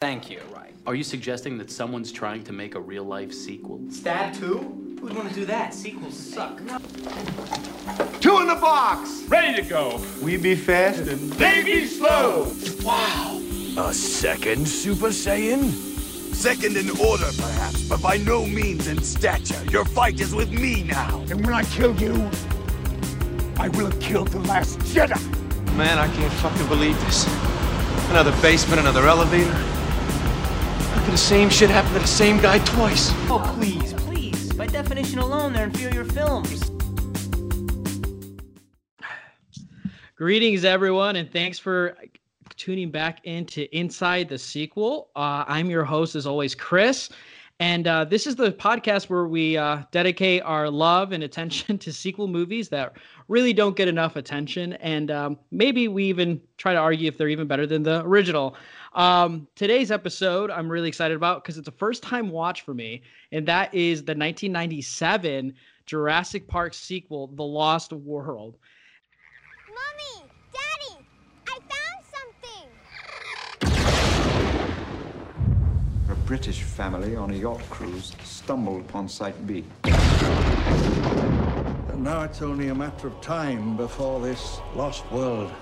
Thank you. Right. Are you suggesting that someone's trying to make a real life sequel? Stab 2? Who'd want to do that? Sequels suck. Two in the box. Ready to go. We be fast and They be slow. Wow! A second Super Saiyan? Second in order, perhaps, but by no means in stature. Your fight is with me now. And when I kill you, I will have killed the last Jedi. Man, I can't fucking believe this. Another basement, another elevator. How the same shit happen to the same guy twice? Oh, please, please. By definition alone, they're inferior films. Greetings, everyone, and thanks for tuning back into Inside the Sequel. Uh, I'm your host, as always, Chris. And uh, this is the podcast where we uh, dedicate our love and attention to sequel movies that really don't get enough attention. And um, maybe we even try to argue if they're even better than the original. Um, today's episode, I'm really excited about because it's a first time watch for me. And that is the 1997 Jurassic Park sequel, The Lost World. Mommy! Daddy! I found something! A British family on a yacht cruise stumbled upon Site B. And now it's only a matter of time before this lost world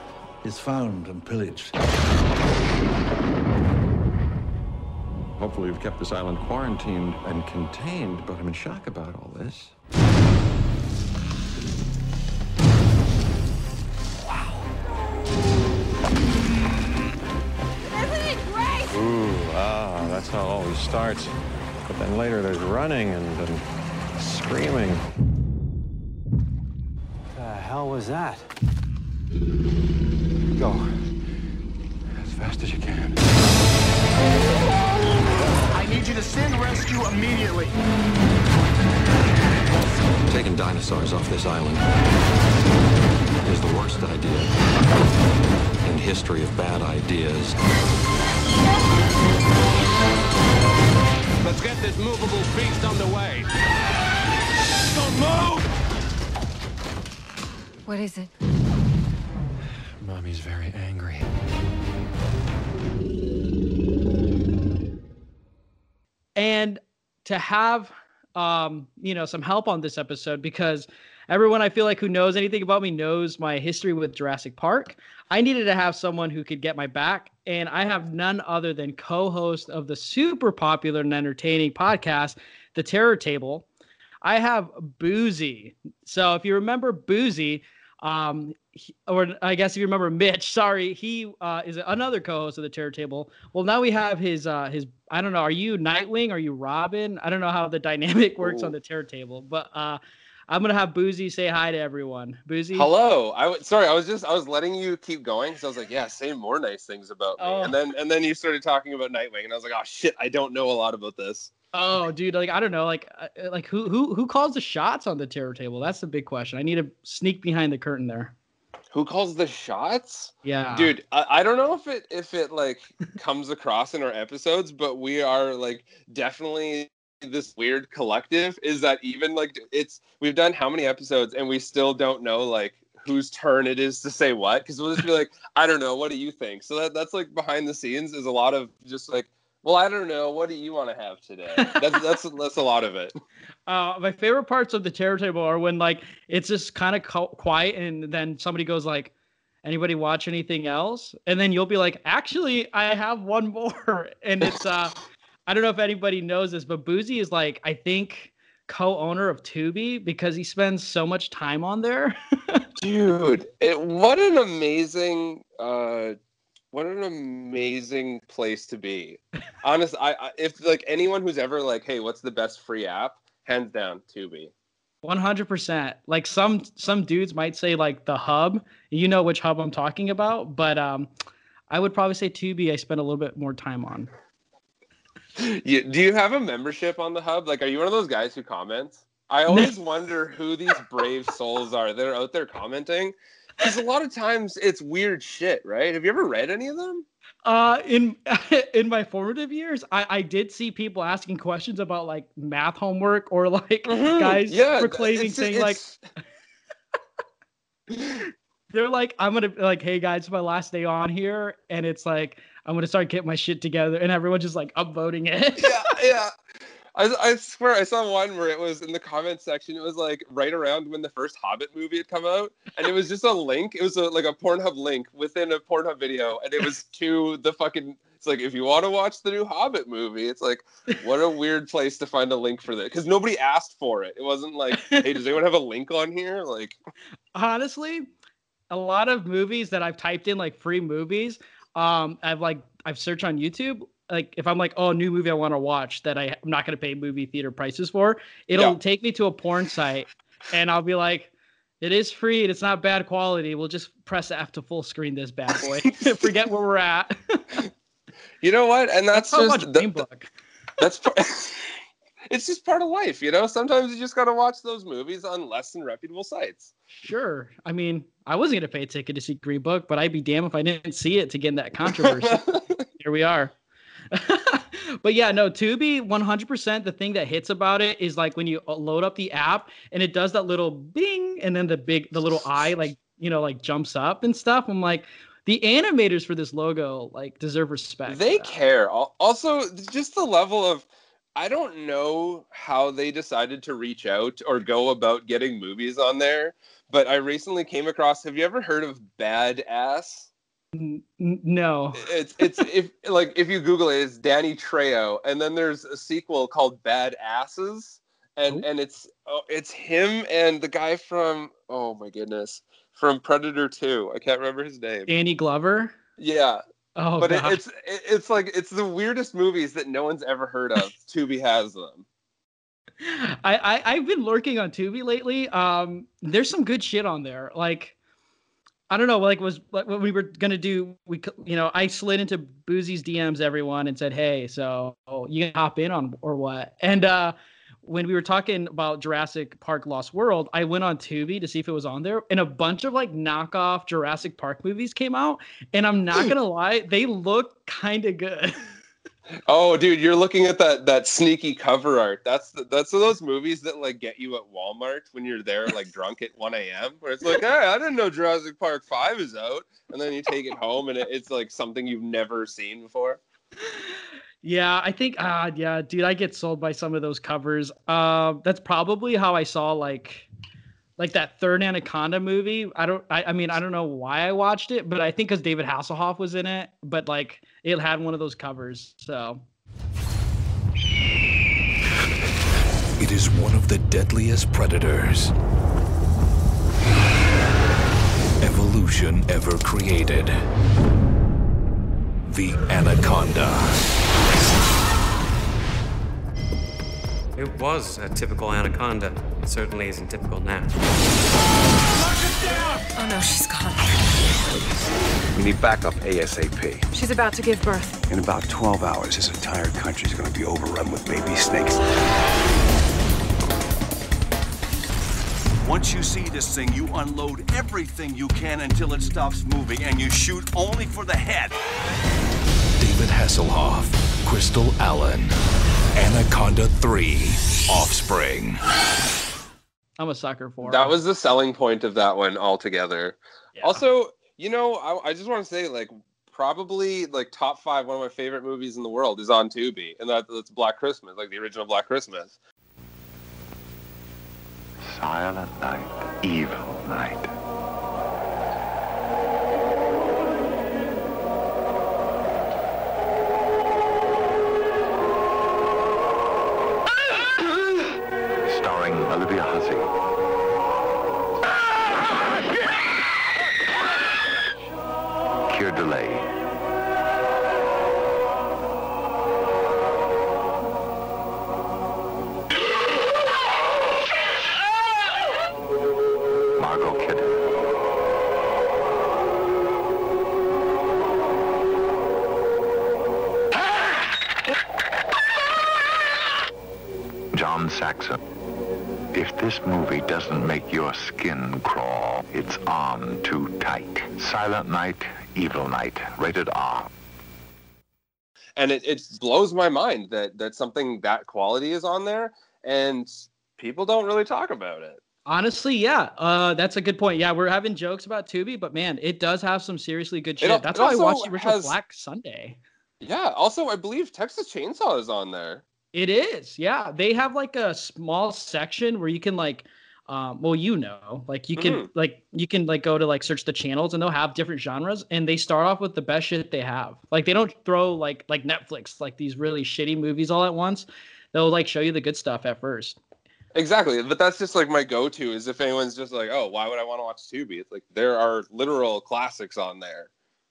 is found and pillaged. Hopefully, we've kept this island quarantined and contained, but I'm in shock about all this. Isn't it great? Ooh, ah, that's how it always starts. But then later there's running and, and screaming. The hell was that? Go. As fast as you can. I need you to send rescue immediately. Taking dinosaurs off this island is the worst idea in history of bad ideas. Let's get this movable beast underway. Don't move! What is it? Mommy's very angry. And to have um you know some help on this episode because everyone i feel like who knows anything about me knows my history with jurassic park. I needed to have someone who could get my back and i have none other than co-host of the super popular and entertaining podcast the terror table. I have boozy. So if you remember boozy um he- or I guess if you remember Mitch, sorry, he uh, is another co-host of the Terror Table. Well, now we have his uh, his I don't know, are you Nightwing? Are you Robin? I don't know how the dynamic works on the Terror Table, but uh, I'm gonna have Boozy say hi to everyone. Boozy, Hello. I w- sorry. I was just I was letting you keep going because I was like, yeah, say more nice things about me. Oh. And then and then you started talking about Nightwing, and I was like, oh shit, I don't know a lot about this. Oh, dude, like I don't know, like uh, like who who who calls the shots on the Terror Table? That's the big question. I need to sneak behind the curtain there. Who calls the shots? Yeah, Dude, I, I don't know if it if it like comes across in our episodes, but we are like definitely this weird collective. Is that even like it's we've done how many episodes and we still don't know like whose turn it is to say what? Because we'll just be like I don't know. What do you think? So that that's like behind the scenes is a lot of just like well I don't know. What do you want to have today? That's that's that's a lot of it Uh, my favorite parts of the terror table are when like it's just kind of quiet and then somebody goes like, "Anybody watch anything else?" And then you'll be like, "Actually, I have one more." And it's uh, I don't know if anybody knows this, but Boozy is like I think co-owner of Tubi because he spends so much time on there. dude it, what an amazing uh what an amazing place to be honest I, I if like anyone who's ever like hey what's the best free app hands down tubi One hundred percent. Like some some dudes might say like the hub. You know which hub I'm talking about, but um, I would probably say Tubi. I spend a little bit more time on. you, do you have a membership on the hub like are you one of those guys who comments i always wonder who these brave souls are that are out there commenting because a lot of times it's weird shit right have you ever read any of them Uh, in in my formative years, I I did see people asking questions about like math homework or like guys Mm-hmm. Yeah, proclaiming saying like they're like I'm gonna like hey guys, it's my last day on here, and it's like I'm gonna start getting my shit together, and everyone just like upvoting it. yeah, yeah. I, I swear I saw one where it was in the comment section. It was like right around when the first Hobbit movie had come out, and it was just a link. It was a, like a Pornhub link within a Pornhub video, and it was to the fucking. It's like if you want to watch the new Hobbit movie, it's like what a weird place to find a link for that because nobody asked for it. It wasn't like, hey, does anyone have a link on here? Like, honestly, a lot of movies that I've typed in like free movies, um, I've like I've searched on YouTube like if I'm like, oh, new movie I want to watch that I, I'm not going to pay movie theater prices for, it'll yeah. take me to a porn site, and I'll be like, it is free and it's not bad quality. We'll just press F to full screen this bad boy. Forget where we're at. you know what? And that's, that's just the, that's it's just part of life, you know. Sometimes you just got to watch those movies on less than reputable sites. Sure. I mean, I wasn't gonna pay a ticket to see Green Book, but I'd be damned if I didn't see it to get in that controversy. Here we are. but yeah, no, Tubi 100%. The thing that hits about it is like when you uh, load up the app and it does that little bing and then the big, the little eye, like, you know, like jumps up and stuff. I'm like, the animators for this logo like deserve respect. They care. Also, just the level of, I don't know how they decided to reach out or go about getting movies on there, but I recently came across. Have you ever heard of Badass? N- no. It's it's if like if you Google it, it's Danny Trejo, and then there's a sequel called Bad Asses, and Ooh. and it's oh, it's him and the guy from oh my goodness from Predator Two. I can't remember his name. Danny Glover. Yeah. Oh, but it, it's it, it's like it's the weirdest movies that no one's ever heard of. Tubi has them. I, I I've been lurking on Tubi lately. Um, there's some good shit on there. Like I don't know, like was like what we were gonna do. We, you know, I slid into Boozy's DMs, everyone, and said, "Hey, so you can hop in on or what?" And uh, when we were talking about Jurassic Park Lost World, I went on Tubi to see if it was on there, and a bunch of like knockoff Jurassic Park movies came out. And I'm not gonna lie, they look kind of good. Oh, dude, you're looking at that that sneaky cover art. That's the, that's those movies that like get you at Walmart when you're there like drunk at 1 a.m. Where it's like, hey, I didn't know Jurassic Park Five is out, and then you take it home and it, it's like something you've never seen before. Yeah, I think ah uh, yeah, dude, I get sold by some of those covers. Uh, that's probably how I saw like like that third Anaconda movie. I don't I, I mean I don't know why I watched it, but I think because David Hasselhoff was in it, but like it had one of those covers. So it is one of the deadliest predators evolution ever created. The Anaconda. It was a typical anaconda. It certainly isn't typical now. Oh no, she's gone. We need backup ASAP. She's about to give birth. In about 12 hours, this entire country is going to be overrun with baby snakes. Once you see this thing, you unload everything you can until it stops moving, and you shoot only for the head. David Hasselhoff, Crystal Allen. Anaconda 3 Offspring. I'm a sucker for That was the selling point of that one altogether. Yeah. Also, you know, I, I just want to say, like, probably like top five, one of my favorite movies in the world is on Tubi, and that, that's Black Christmas, like the original Black Christmas. Silent night, evil night. Olivia Hussey. Movie doesn't make your skin crawl, it's on too tight. Silent Night, Evil Night, rated R. And it, it blows my mind that, that something that quality is on there and people don't really talk about it. Honestly, yeah, uh, that's a good point. Yeah, we're having jokes about Tubi, but man, it does have some seriously good shit. It, that's it why I watched the original has, Black Sunday. Yeah. Also, I believe Texas Chainsaw is on there. It is. Yeah. They have like a small section where you can like um, well, you know, like you can Mhm. like you can like go to like search the channels and they'll have different genres and they start off with the best shit they have. Like they don't throw like like Netflix like these really shitty movies all at once. They'll like show you the good stuff at first. Exactly, but that's just like my go-to is if anyone's just like, oh, why would I want to watch Tubi? It's like there are literal classics on there.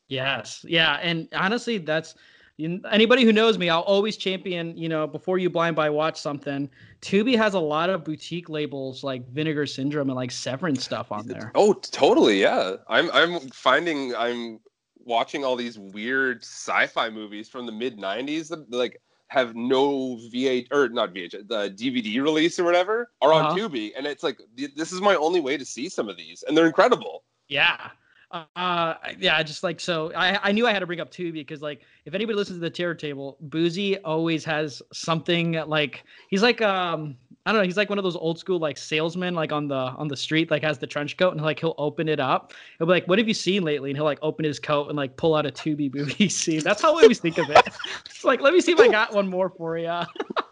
Yes. Yeah. And honestly, that's anybody who knows me, I'll always champion, you know, before you blind buy watch something. Tubi has a lot of boutique labels like Vinegar Syndrome and like Severin stuff on there. Oh, totally, yeah. I'm I'm finding I'm watching all these weird sci-fi movies from the mid '90s that like have no VH or not VH, the DVD release or whatever are on Uh-huh. Tubi, and it's like th- this is my only way to see some of these, and they're incredible. Yeah. Uh, yeah, just like so, I I knew I had to bring up two because like if anybody listens to the Terror Table, Boozy always has something like he's like um I don't know he's like one of those old school like salesmen like on the on the street like has the trench coat and like he'll open it up. He'll be like, "What have you seen lately?" And he'll like open his coat and like pull out a Tubi movie scene. That's how I always think of it. It's like, let me see if I got one more for you.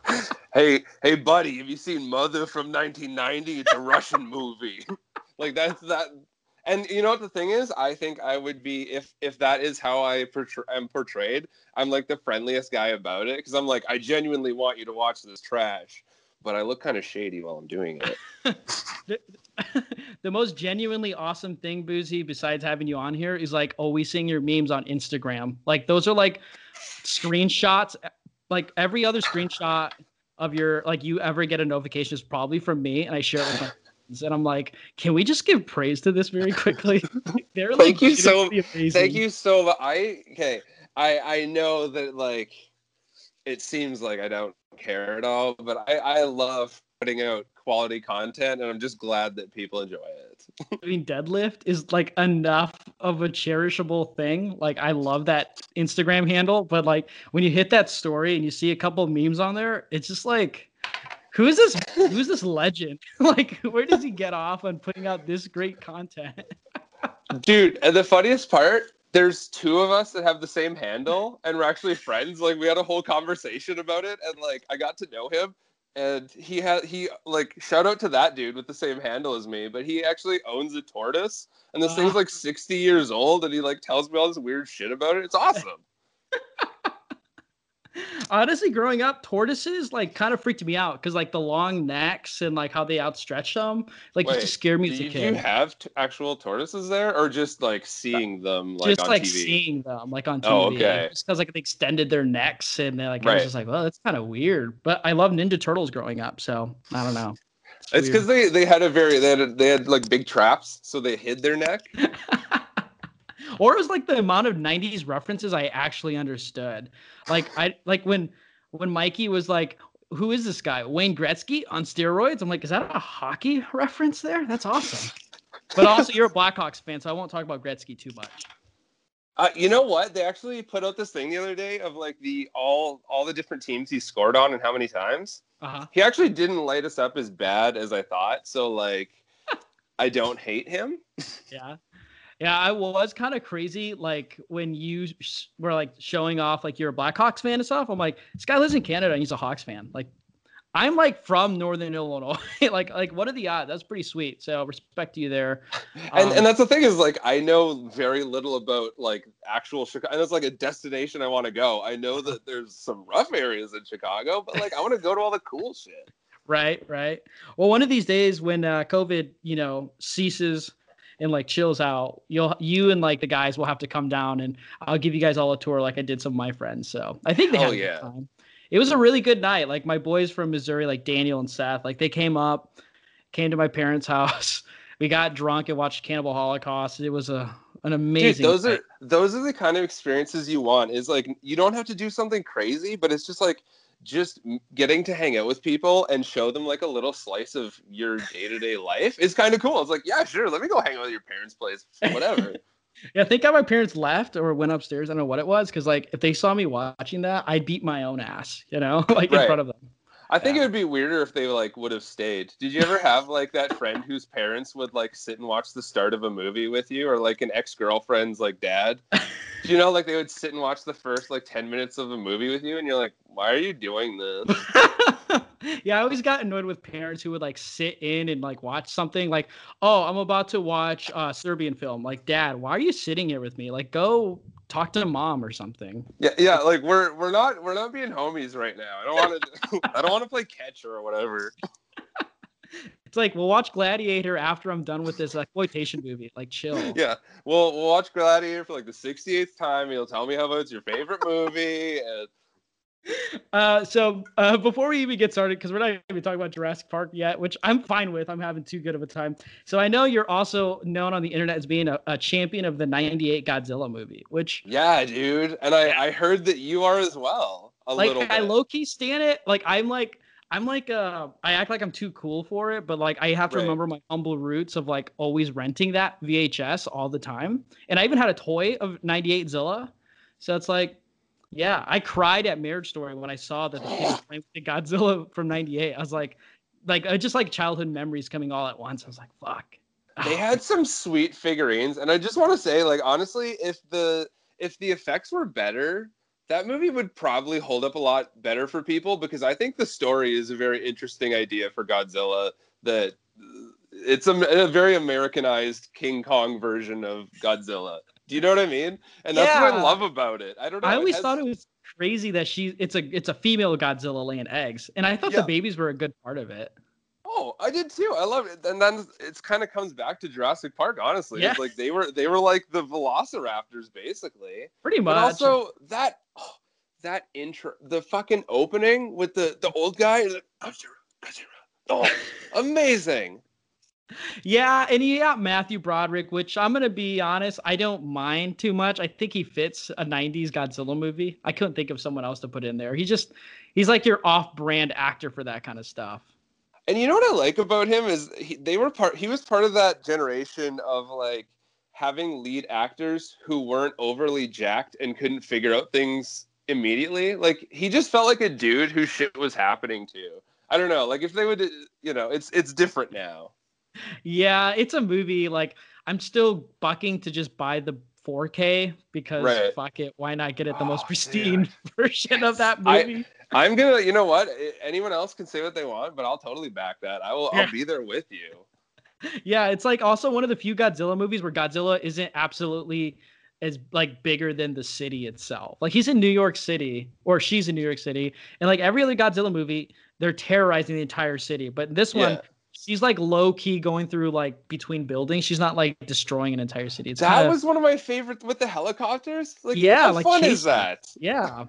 Hey, hey, buddy, have you seen Mother from 1990? It's a Russian movie. like that's that. And you know what the thing is? I think I would be if if that is how I portray, am portrayed. I'm like the friendliest guy about it because I'm like I genuinely want you to watch this trash, but I look kind of shady while I'm doing it. the, the most genuinely awesome thing, Boozy, besides having you on here, is like always seeing your memes on Instagram. Like those are like screenshots. Like every other screenshot of your like you ever get a notification is probably from me, and I share it with my. And I'm like, can we just give praise to this very quickly? They're like, thank you so thank you so much. I okay. I I know that like it seems like I don't care at all, but I I love putting out quality content, and I'm just glad that people enjoy it. I mean, deadlift is like enough of a cherishable thing. Like I love that Instagram handle, but like when you hit that story and you see a couple of memes on there, it's just like who is this who's this legend? like where does he get off on putting out this great content? Dude, and the funniest part, there's two of us that have the same handle and we're actually friends. Like we had a whole conversation about it and like I got to know him and he had he like shout out to that dude with the same handle as me, but he actually owns a tortoise and this thing's like 60 years old and he like tells me all this weird shit about it. It's awesome. Honestly, growing up, tortoises like kind of freaked me out because like the long necks and like how they outstretch them, like it Wait, just scared me as a did kid. you have t- actual tortoises there or just like uh, seeing them like just on like TV? seeing them like on TV. Oh, okay. Just because like they extended their necks and they like I was just like, well, that's kind of weird. But I love Ninja Turtles growing up, so I don't know. It's because they they had a very they had they had like big traps, so they hid their neck. or it was like the amount of 90s references I actually understood. Like I like when when Mikey was like, who is this guy? Wayne Gretzky on steroids? I'm like, is that a hockey reference there? That's awesome. But also you're a Blackhawks fan, so I won't talk about Gretzky too much. Uh, you know what? They actually put out this thing the other day of like the all all the different teams he scored on and how many times. Uh-huh. He actually didn't light us up as bad as I thought. So like, I don't hate him. Yeah. Yeah, I was kind of crazy. Like when you sh- were like showing off, like you're a Blackhawks fan and stuff. I'm like, this guy lives in Canada and he's a Hawks fan. Like, I'm like from Northern Illinois. like, like what are the odds? That's pretty sweet. So respect you there. And Um, and that's the thing is like I know very little about like actual Chicago. And it's like a destination I want to go. I know that there's some rough areas in Chicago, but like I want to go to all the cool shit. Right, right. Well, one of these days when uh, COVID, you know, ceases and like chills out, you'll you and like the guys will have to come down and I'll give you guys all a tour like I did some of my friends. So I think they oh, had Oh, a good yeah. time. It was a really good night. Like my boys from Missouri, like Daniel and Seth, like they came up, came to my parents' house. We got drunk and watched Cannibal Holocaust. It was a an amazing. Dude, those night. are those are the kind of experiences you want. Is like you don't have to do something crazy, but it's just like just getting to hang out with people and show them like a little slice of your day to day life is kind of cool. It's like, yeah, sure, let me go hang out at your parents' place, whatever. Yeah, I think how my parents left or went upstairs. I don't know what it was because like if they saw me watching that, I'd beat my own ass, you know, like in front of them. I think it would be weirder if they like would have stayed. Did you ever have like that friend whose parents would like sit and watch the start of a movie with you, or like an ex girlfriend's like dad? Do you know like they would sit and watch the first like ten minutes of a movie with you, and you're like, why are you doing this? yeah, I always got annoyed with parents who would like sit in and like watch something like, oh, I'm about to watch a Serbian film. Like, Dad, why are you sitting here with me? Like, go talk to mom or something. Yeah, yeah. Like we're we're not we're not being homies right now. I don't want to I don't want to play catcher or whatever. It's like we'll watch Gladiator after I'm done with this exploitation movie. Like, chill. Yeah, we'll we'll watch Gladiator for like the 68th time. You'll tell me how it's your favorite movie. And... Uh, so uh, before we even get started, because we're not even talking about Jurassic Park yet, which I'm fine with. I'm having too good of a time. So I know you're also known on the internet as being a, a champion of the '98 Godzilla movie, which yeah, dude. And I I heard that you are as well. A like little I low key stand it. Like I'm like I'm like uh I act like I'm too cool for it, but like I have to Right. remember my humble roots of like always renting that VHS all the time. And I even had a toy of 98 Zilla. So it's like yeah, I cried at Marriage Story when I saw that the kid was playing with Godzilla from 98. I was like like uh, just like childhood memories coming all at once. I was like, fuck. they had some sweet figurines and i just want to say like honestly if the if the effects were better that movie would probably hold up a lot better for people because i think the story is a very interesting idea for godzilla that it's a, a very americanized king kong version of godzilla do you know what i mean and that's what i love about it i don't know I it always has- thought it was crazy that she it's a it's a female Godzilla laying eggs. And I thought Yeah. the babies were a good part of it. Oh, I did too. I love it. And then it's kind of comes back to Jurassic Park, honestly. Yeah. It's like they were they were like the velociraptors basically. Pretty But much. also that oh, that intro the fucking opening with the the old guy like Godzilla, Godzilla. Oh, amazing. Yeah, and you got Matthew Broderick, which I'm gonna be honest, I don't mind too much. I think he fits a '90s Godzilla movie. I couldn't think of someone else to put in there. He just he's like your off-brand actor for that kind of stuff. And you know what I like about him is he, they were part he was part of that generation of like having lead actors who weren't overly jacked and couldn't figure out things immediately. Like he just felt like a dude who shit was happening to. I don't know. Like if they would you know, it's it's different now. Yeah, it's a movie. Like I'm still bucking to just buy the 4K because Right. fuck it, why not get it the most oh, pristine version of that I- movie? I'm gonna, you know what? Anyone else can say what they want, but I'll totally back that. I will. Yeah. I'll be there with you. yeah, it's like also one of the few Godzilla movies where Godzilla isn't absolutely as like bigger than the city itself. Like he's in New York City or she's in New York City, and like every other Godzilla movie, they're terrorizing the entire city. But this one, Yeah. She's like low key going through like between buildings. She's not like destroying an entire city. It's that kinda- was one of my favorites with the helicopters. Like, Yeah, how like fun is that? yeah.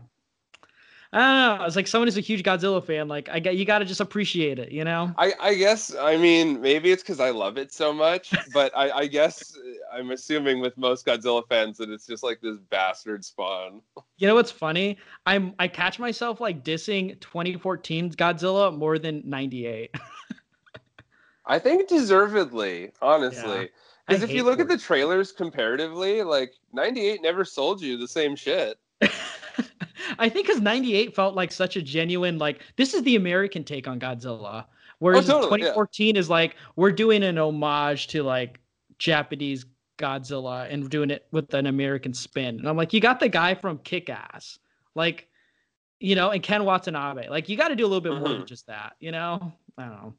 I don't know. It's like someone who's a huge Godzilla fan. Like I got you got to just appreciate it, you know. I, I guess I mean maybe it's because I love it so much, but I, I guess uh, I'm assuming with most Godzilla fans that it's just like this bastard spawn. You know what's funny? I'm I catch myself like dissing 2014's Godzilla more than 98. I think deservedly, honestly. Because if you look at the trailers comparatively, like 98 never sold you the same shit. I think because 98 felt like such a genuine like this is the American take on Godzilla, whereas Oh, totally, yeah. 2014 is like we're doing an homage to like Japanese Godzilla and doing it with an American spin. And I'm like, you got the guy from Kick Ass, like, you know, and Ken Watanabe. Like, you got to do a little bit more Mm-hmm. than just that, you know? I don't know.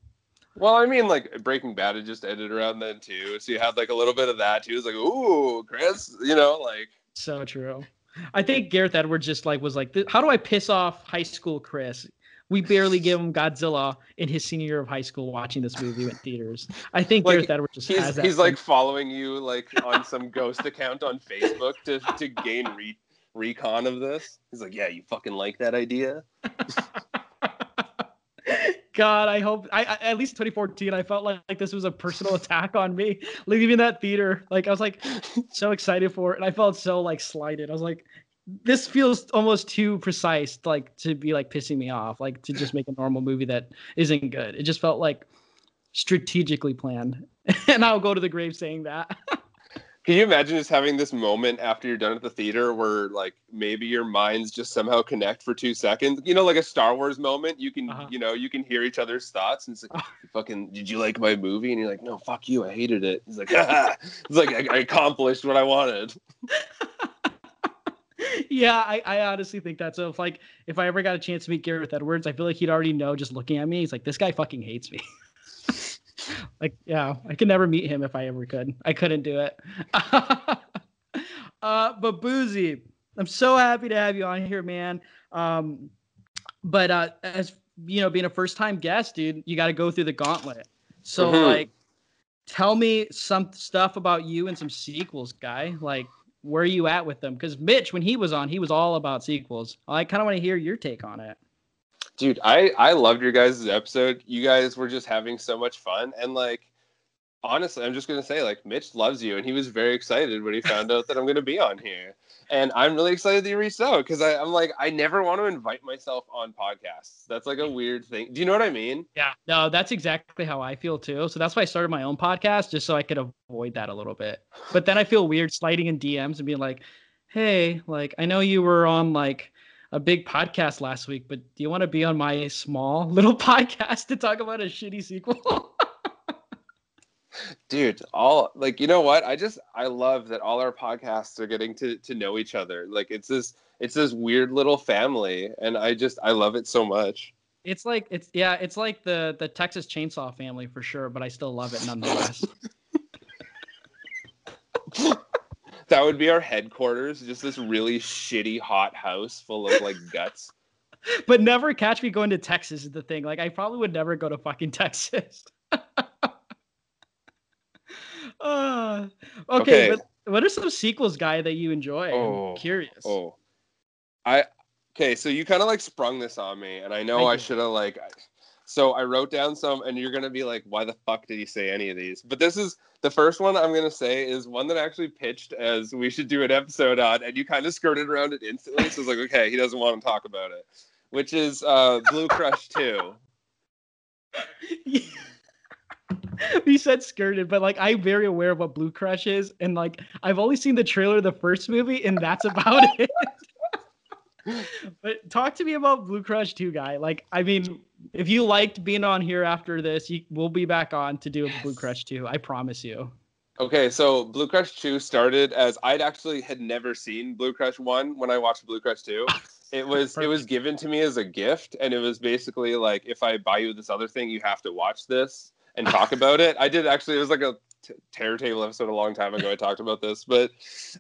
Well, I mean, like Breaking Bad had just ended around then too, so you had like a little bit of that too. It's like, ooh, Chris, you know, like So true. I think Gareth Edwards just like was like, how do I piss off high school Chris? We barely give him Godzilla in his senior year of high school watching this movie in theaters. I think Like, Gareth Edwards just he's has that. he's like following you like on some ghost account on Facebook to to gain re- recon of this. He's like, yeah, you fucking like that idea. God, I hope I, I at least 2014. I felt like, like this was a personal attack on me. Leaving that theater, like I was like so excited for it, and I felt so like slighted. I was like, this feels almost too precise, like to be like pissing me off, like to just make a normal movie that isn't good. It just felt like strategically planned, and I'll go to the grave saying that. Can you imagine just having this moment after you're done at the theater where like maybe your minds just somehow connect for two seconds? You know, like a Star Wars moment. You can, Uh-huh. you know, you can hear each other's thoughts and it's like, fucking, did you like my movie? And you're like, no, fuck you, I hated it. It's like, it's like I, I accomplished what I wanted. yeah, I, I honestly think that. So if like if I ever got a chance to meet Gareth Edwards, I feel like he'd already know just looking at me. He's like, this guy fucking hates me. Like, yeah, I could never meet him if I ever could. I couldn't do it. uh, but Boozy, I'm so happy to have you on here, man. Um, but uh, as you know, being a first time guest, dude, you got to go through the gauntlet. So Mhm. like, tell me some stuff about you and some sequels, guy. Like, where are you at with them? Because Mitch, when he was on, he was all about sequels. I kind of want to hear your take on it. Dude, I I loved your guys' episode. You guys were just having so much fun, and like, honestly, I'm just gonna say, like, Mitch loves you, and he was very excited when he found out that I'm gonna be on here, and I'm really excited that you reached out because I'm like, I never want to invite myself on podcasts. That's like a weird thing. Do you know what I mean? Yeah, no, that's exactly how I feel too. So that's why I started my own podcast, just so I could avoid that a little bit. But then I feel weird sliding in DMs and being like, "Hey, like I know you were on like a big podcast last week, but do you want to be on my small little podcast to talk about a shitty sequel?" dude all like you know what i just i love that all our podcasts are getting to to know each other like it's this it's this weird little family and i just i love it so much it's like it's yeah, it's like the the Texas Chainsaw family for sure, but I still love it nonetheless. that would be our headquarters just this really shitty hot house full of like guts but never catch me going to Texas is the thing. Like I probably would never go to fucking Texas. uh, okay, Okay. but what are some sequels, guy, that you enjoy? Oh, I'm curious. oh i okay so you kind of like sprung this on me and i know i should have like so i wrote down some and you're gonna be like why the fuck did he say any of these but this is the first one i'm gonna say is one that I actually pitched as we should do an episode on and you kind of skirted around it instantly so it's like okay he doesn't want to talk about it which is uh blue crush 2 you said skirted, but like I'm very aware of what Blue Crush is, and like I've only seen the trailer of the first movie, and that's about it. but talk to me about Blue Crush 2, guy. Like, I mean, if you liked being on here after this, you, we'll be back on to do a Blue Crush 2. I promise you. Okay, so Blue Crush 2 started as I'd actually had never seen Blue Crush 1 when I watched Blue Crush 2. It was it was given to me as a gift and it was basically like if I buy you this other thing, you have to watch this and talk about it. I did actually it was like a t- terror table episode a long time ago I talked about this, but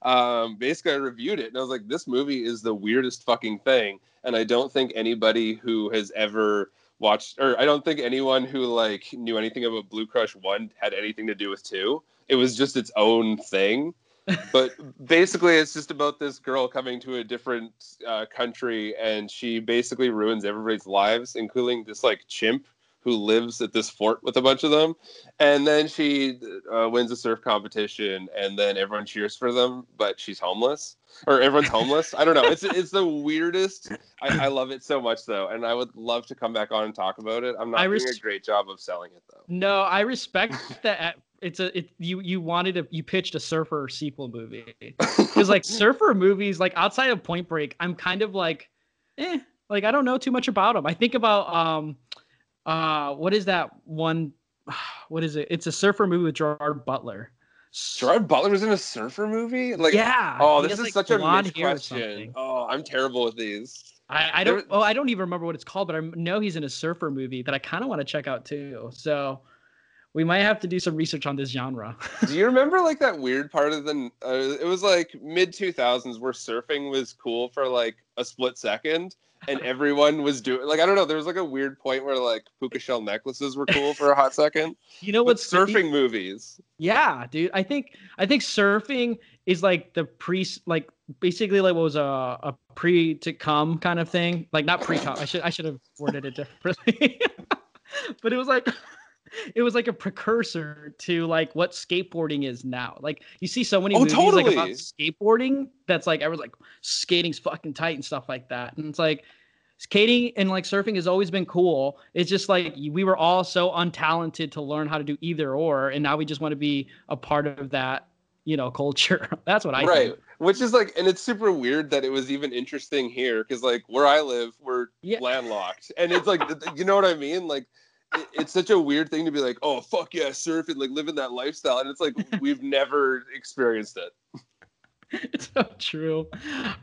um basically I reviewed it and I was like this movie is the weirdest fucking thing and I don't think anybody who has ever watched or I don't think anyone who like knew anything about Blue Crush 1 had anything to do with 2 it was just its own thing. But basically it's just about this girl coming to a different uh, country and she basically ruins everybody's lives including this like chimp who lives at this fort with a bunch of them. And then she uh, wins a surf competition and then everyone cheers for them but she's homeless. Or everyone's homeless. I don't know. It's it's the weirdest. I, I love it so much though and i would love to come back on and talk about it. I'm not I doing a great job of selling it though. No, I respect that. at- It's a it you you wanted a you pitched a surfer sequel movie. Because like surfer movies like outside of Point Break, I'm kind of like, eh, like I don't know too much about them. I think about um, uh, what is that one? What is it? It's a surfer movie with Gerard Butler. Gerard Butler was in a surfer movie? Like, Yeah, Oh, this has, is like, such a blonde Mitch hair or question. Oh, I'm terrible with these. I, I don't. Oh, I don't even remember what it's called, but I know he's in a surfer movie that I kind of want to check out too. So we might have to do some research on this genre. Do you remember like that weird part of the? Uh, it was like mid 2000s where surfing was cool for like a split second, and everyone was doing like I don't know. There was like a weird point where like puka shell necklaces were cool for a hot second. You know what? what's surfing movies? Yeah, dude. I think I think surfing is like the pre like basically like what was a a pre to come kind of thing. Like not pre come. I should I should have worded it differently. but it was like it was like a precursor to like what skateboarding is now. Like you see so many Oh, movies like about skateboarding that's like everyone's like skating's fucking tight and stuff like that. And it's like skating and like surfing has always been cool. It's just like we were all so untalented to learn how to do either or, and now we just want to be a part of that, you know culture. That's what I right. think. Which is like, and it's super weird that it was even interesting here because, like, where I live, we're Yeah. landlocked, and it's like, you know what I mean? Like, it, it's such a weird thing to be like, oh fuck yeah, surfing, like living that lifestyle, and it's like we've never experienced it. It's so true.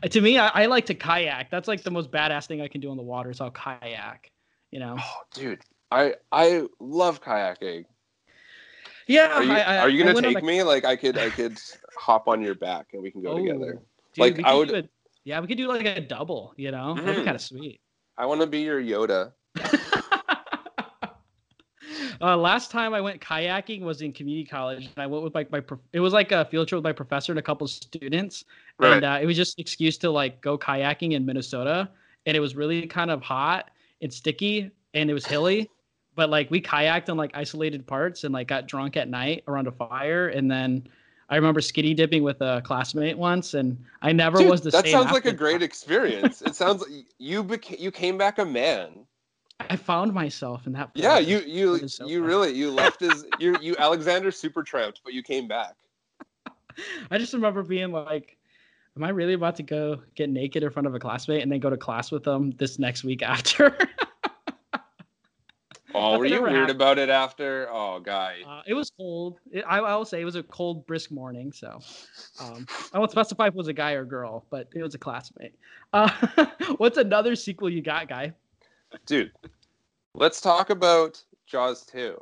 Uh, To me, I, I like to kayak. That's like the most badass thing I can do on the water. Is I'll kayak. You know. Oh, dude, I I love kayaking. Yeah. Are you, I, I, are you gonna take a- me? Like, I could I could hop on your back and we can go Oh, together. dude, like, I would. a- yeah, we could do like a double. You know, that'd be Mhm. kind of sweet. I want to be your Yoda. Uh, last time I went kayaking was in community college, and I went with like my. It was like a field trip with my professor and a couple of students, Right. and uh, it was just an excuse to like go kayaking in Minnesota, and it was really kind of hot and sticky, and it was hilly, but like we kayaked on like isolated parts and like got drunk at night around a fire, and then I remember skinny dipping with a classmate once, and I never Dude, was the that same. sounds like a great experience. it sounds like you became you came back a man. I found myself in that. Yeah, you you so you fun. really you left as you you Alexander super tramped, but you came back. I just remember being like, "Am I really about to go get naked in front of a classmate and then go to class with them this next week after?" Oh, were you weird happened. about it after? Oh, guy. uh, it was cold. It, I, I will say it was a cold, brisk morning. So um, I won't specify if it was a guy or girl, but it was a classmate. Uh, what's another sequel you got, guy? Dude, let's talk about Jaws 2.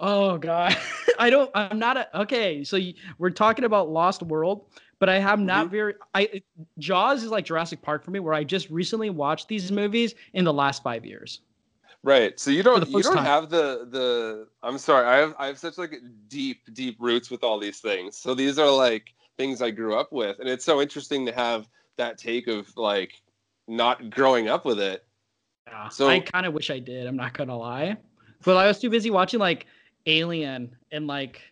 Oh God, I don't. I'm not a. Okay, so you, we're talking about Lost World, but I have Mm-hmm. not very. I Jaws is like Jurassic Park for me, where I just recently watched these movies in the last five years. Right. So you don't you don't time. have the the I'm sorry. I have I have such like deep deep roots with all these things. So these are like things I grew up with and it's so interesting to have that take of like not growing up with it. Yeah. So- I kind of wish I did. I'm not gonna lie, but I was too busy watching like Alien and like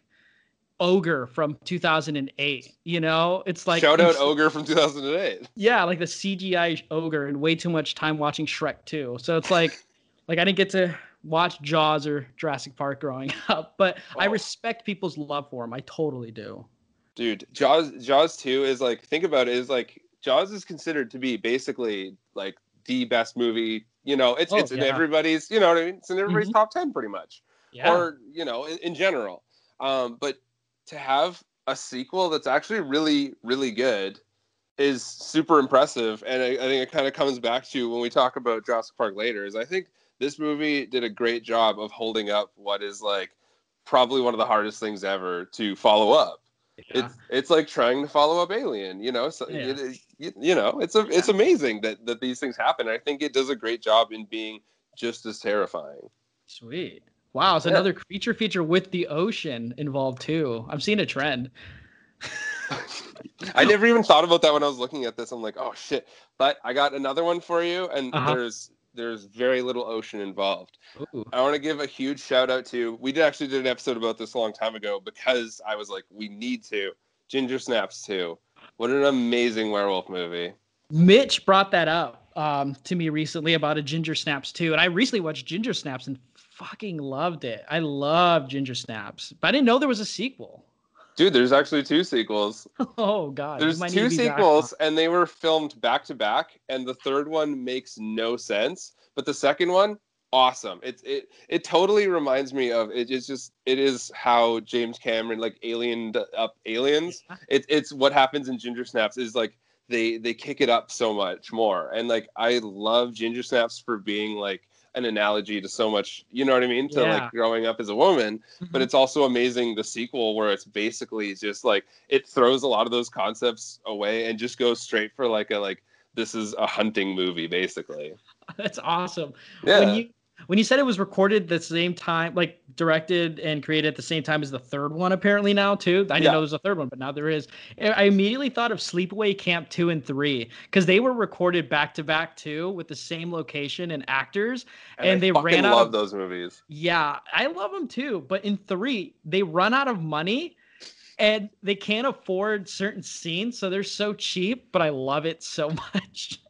Ogre from 2008. You know, it's like Shout out Ogre from 2008. Yeah, like the CGI Ogre, and way too much time watching Shrek too. So it's like, like I didn't get to watch Jaws or Jurassic Park growing up, but I Oh. respect people's love for them. I totally do. Dude, Jaws Jaws 2 is like think about it is like Jaws is considered to be basically like the best movie. You know, it's Oh, it's in everybody's, you know what I mean? It's in everybody's Mhm. top 10 pretty much. Yeah. or you know in, in general um but to have a sequel that's actually really really good is super impressive and i, I think it kind of comes back to when we talk about jurassic park later is i think this movie did a great job of holding up what is like probably one of the hardest things ever to follow up Yeah. it's it's like trying to follow up alien you know so Yeah. it, it- you, you know it's a it's amazing that that these things happen i think it does a great job in being just as terrifying Sweet. Wow, it's Yeah. another creature feature with the ocean involved too. I'm seeing a trend. I never even thought about that when I was looking at this. I'm like, oh shit. But I got another one for you, and Uh-huh. there's there's very little ocean involved. Ooh. I want to give a huge shout out to. We did actually did an episode about this a long time ago because I was like, we need to. Ginger Snaps 2. What an amazing werewolf movie. Mitch brought that up um, to me recently about a Ginger Snaps too, and I recently watched Ginger Snaps and fucking loved it. I love Ginger Snaps, but I didn't know there was a sequel. Dude, there's actually two sequels. Oh god, There's two be back sequels, and they were filmed back to back, and the third one makes no sense. But the second one, awesome. It it it totally reminds me of it. It's just it is how James Cameron like aliened up aliens. It, it's what happens in Ginger Snaps is like they they kick it up so much more, and like I love Ginger Snaps for being like an analogy to so much. You know what I mean? To Yeah. like growing up as a woman but Mhm. it's also amazing the sequel where it's basically just like it throws a lot of those concepts away and just goes straight for like a like this is a hunting movie basically That's awesome. Yeah. When you when you said it was recorded the same time, like directed and created at the same time as the third one, apparently now too. I didn't Yeah. know there's a third one, but now there is. I immediately thought of Sleepaway Camp two and three because they were recorded back to back too with the same location and actors, and, I they ran out love of those movies Yeah, I love them too. But in three, they run out of money and they can't afford certain scenes. So they're so cheap, but I love it so much.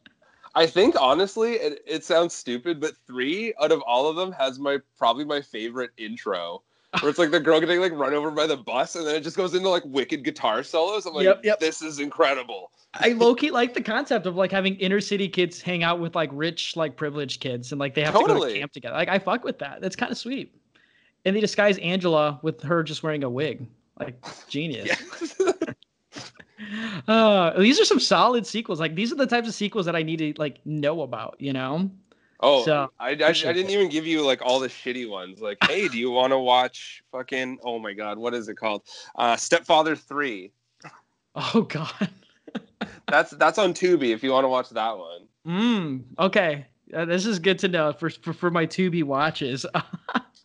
I think honestly it, it sounds stupid but three out of all of them has my probably my favorite intro where it's like the girl getting like run over by the bus, and then it just goes into like wicked guitar solos. I'm like, Yep, yep. this is incredible. I low key like the concept of like having inner city kids hang out with like rich, like privileged kids, and like they have to go to camp together. Like I fuck with that. That's kind of sweet. And they disguise Angela with her just wearing a wig. Like genius. uh, these are some solid sequels. Like these are the types of sequels that I need to like know about. You know. Oh, So, I, I, I didn't it. even give you like all the shitty ones. Like, hey, do you want to watch fucking? Oh my god, what is it called? Uh, Stepfather Three. Oh God. That's that's on Tubi if you want to watch that one. Mm, okay. Uh, this is good to know for, for, for my Tubi watches.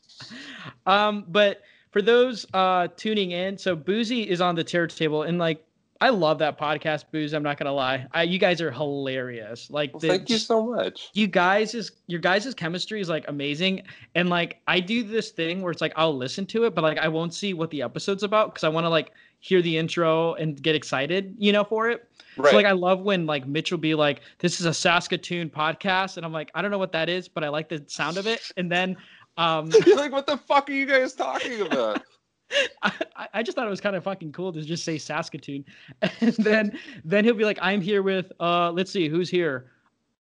um, but for those uh, tuning in, so Boozy is on the terror table, and like I love that podcast, Booze. I'm not gonna lie, I, you guys are hilarious. Like, Well, the- thank you so much. you guys is your guys' chemistry is like amazing and like i do this thing where it's like i'll listen to it but like i won't see what the episode's about because i want to like hear the intro and get excited you know for it Right. so like i love when like mitch will be like this is a saskatoon podcast and i'm like i don't know what that is but i like the sound of it and then um You're like, what the fuck are you guys talking about? I, I just thought it was kind of fucking cool to just say Saskatoon, and then then he'll be like, "I'm here with uh, let's see, who's here,"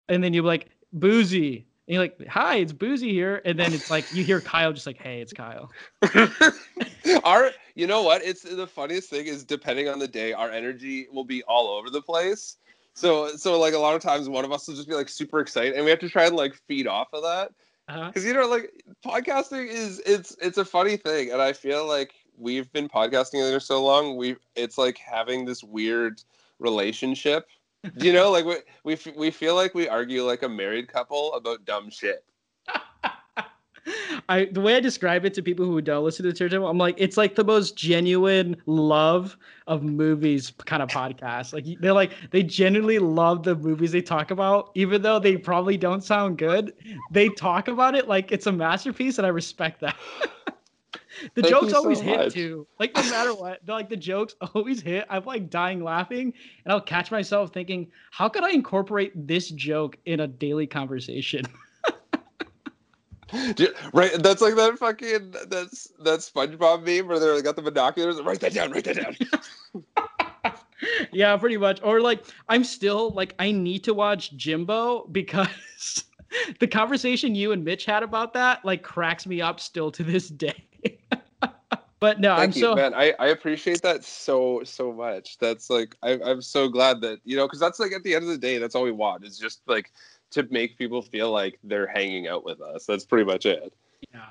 and then you'll be like, "Boozy," and you're like, "Hi, it's Boozy here," and then it's like you hear Kyle just like, "Hey, it's Kyle." our, you know what? It's the funniest thing is depending on the day, our energy will be all over the place. So, so like a lot of times, one of us will just be like super excited, and we have to try and like feed off of that. Uh-huh. because you know like podcasting is it's it's a funny thing and i feel like we've been podcasting together so long we it's like having this weird relationship you know like we, we we feel like we argue like a married couple about dumb shit I the way I describe it to people who don't listen to the church, I'm like, it's like the most genuine love of movies kind of podcast. Like they're like they genuinely love the movies they talk about, even though they probably don't sound good. They talk about it like it's a masterpiece, and I respect that. the Thank jokes you so always hit much. too. Like no matter what, like the jokes always hit. I'm like dying laughing, and I'll catch myself thinking, how could I incorporate this joke in a daily conversation? Do- right that's like that fucking that's that spongebob meme where they're got the binoculars write that down write that down yeah, pretty much. Or like I'm still like I need to watch Jimbo because the conversation you and Mitch had about that like cracks me up still to this day. but no, I'm Thank you, so man. I, I appreciate that so so much. That's like I, I'm so glad that you know because that's like at the end of the day, that's all we want is just like to make people feel like they're hanging out with us. That's pretty much it. yeah.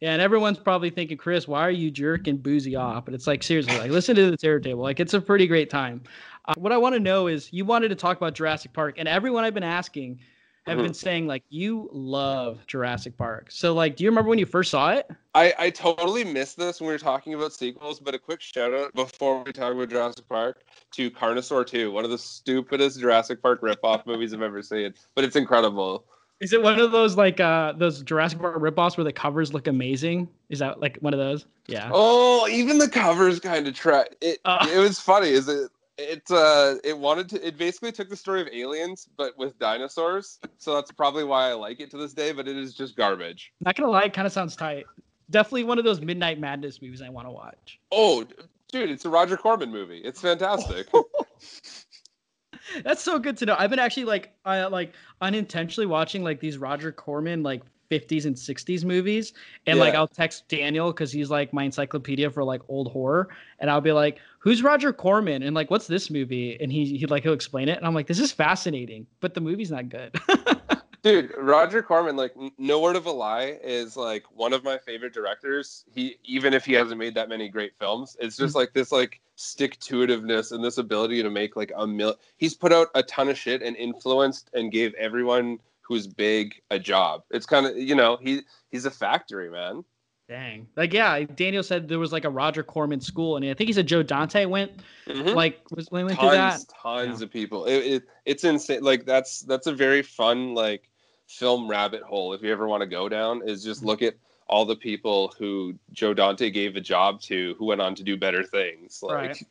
Yeah, and everyone's probably thinking, Chris, why are you jerking boozy off? But it's like seriously, like listen to the terror table. Like it's a pretty great time. Uh, what I want to know is you wanted to talk about Jurassic Park, and everyone I've been asking have been saying like you love Jurassic Park. So like, do you remember when you first saw it? I, I totally missed this when we were talking about sequels, but a quick shout out before we talk about Jurassic Park to Carnosaur 2, one of the stupidest Jurassic Park ripoff movies I've ever seen, but it's incredible. Is it one of those like uh those Jurassic Park ripoffs where the covers look amazing? Is that like one of those? Yeah. Oh, even the covers kind of try. It Uh. it was funny. Is it? It uh it wanted to. It basically took the story of aliens, but with dinosaurs. So that's probably why I like it to this day. But it is just garbage. Not gonna lie, it kind of sounds tight. Definitely one of those Midnight Madness movies I want to watch. Oh, dude, it's a Roger Corman movie. It's fantastic. That's so good to know. I've been actually like I like unintentionally watching like these Roger Corman like 50s and 60s movies and like I'll text Daniel cuz he's like my encyclopedia for like old horror and I'll be like who's Roger Corman and like what's this movie and he he like he'll explain it and I'm like this is fascinating but the movie's not good. Dude, Roger Corman, like no word of a lie, is like one of my favorite directors. He even if he hasn't made that many great films, it's just mm-hmm. like this like stick to itiveness and this ability to make like a mil. He's put out a ton of shit and influenced and gave everyone who's big a job. It's kind of you know he he's a factory man. Dang. Like yeah, Daniel said there was like a Roger Corman school and I think he said Joe Dante went Mhm. like was went through that. tons, tons of people. It, it it's insane. Like that's that's a very fun like film rabbit hole. If you ever want to go down, is just Mm-hmm. look at all the people who Joe Dante gave a job to, who went on to do better things. Like Right.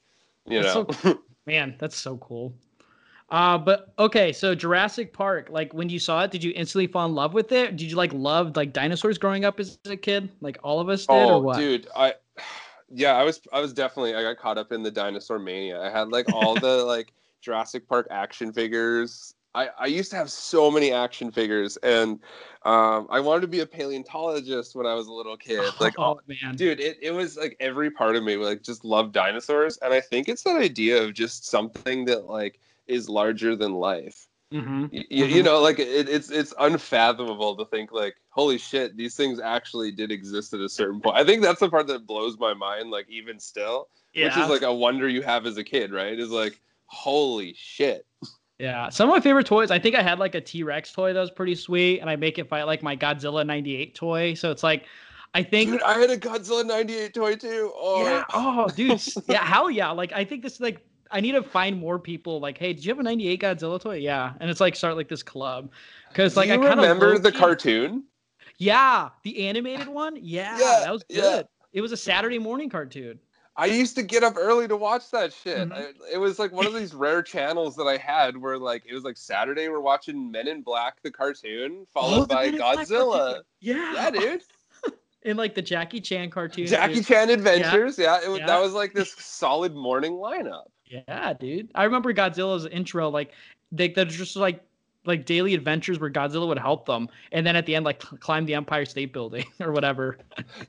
you That's know, so- Man, that's so cool. Uh, but okay, so Jurassic Park, like when you saw it, did you instantly fall in love with it? Did you like love like dinosaurs growing up as a kid, like all of us did, or Oh, what? dude, I yeah, I was I was definitely I got caught up in the dinosaur mania. I had like all the like Jurassic Park action figures. I, I used to have so many action figures and um, I wanted to be a paleontologist when I was a little kid. Like oh man, dude, it, it was like every part of me like just loved dinosaurs. And I think it's that idea of just something that like is larger than life. Mm-hmm. Y- y- you know like it, it's it's unfathomable to think like holy shit these things actually did exist at a certain point i think that's the part that blows my mind like even still which is like a wonder you have as a kid right is like holy shit Yeah, some of my favorite toys. I think I had like a T Rex toy that was pretty sweet, and I make it fight like my Godzilla '98 toy. So it's like, I think, dude i had a godzilla 98 toy too oh yeah, oh, dude, yeah, hell yeah. Like I think this like I need to find more people. Like, hey, did you have a '98 Godzilla toy? Yeah, and it's like start like this club because like Do you I kind of remember the cartoon Yeah, the animated one. Yeah, Yeah, that was yeah. good. It was a Saturday morning cartoon. I used to get up early to watch that shit. Mhm. I, it was like one of these rare channels that I had where like it was like Saturday we're watching Men in Black the cartoon followed Oh, the by Men Godzilla. Yeah, Yeah, dude. in like the Jackie Chan cartoon. Jackie dude. Chan Adventures. Yeah, it was, Yeah. that was like this solid morning lineup. Yeah, dude. I remember Godzilla's intro, like they they're just like like daily adventures where Godzilla would help them, and then at the end, like climb the Empire State Building or whatever.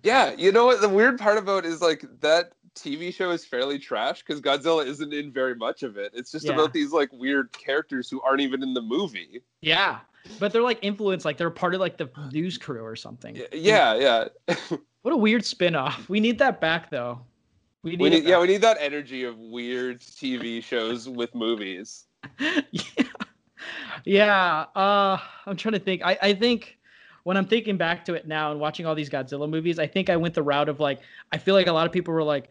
Yeah, you know what the weird part about is like that TV show is fairly trash because Godzilla isn't in very much of it. It's just Yeah. about these like weird characters who aren't even in the movie. Yeah, but they're like influenced, like they're part of like the news crew or something. Yeah, yeah. What a weird spin-off. We need that back though. We need, we need, yeah, we need that energy of weird TV shows with movies. Yeah, uh, I'm trying to think. I, I think when I'm thinking back to it now and watching all these Godzilla movies, I think I went the route of like, I feel like a lot of people were like,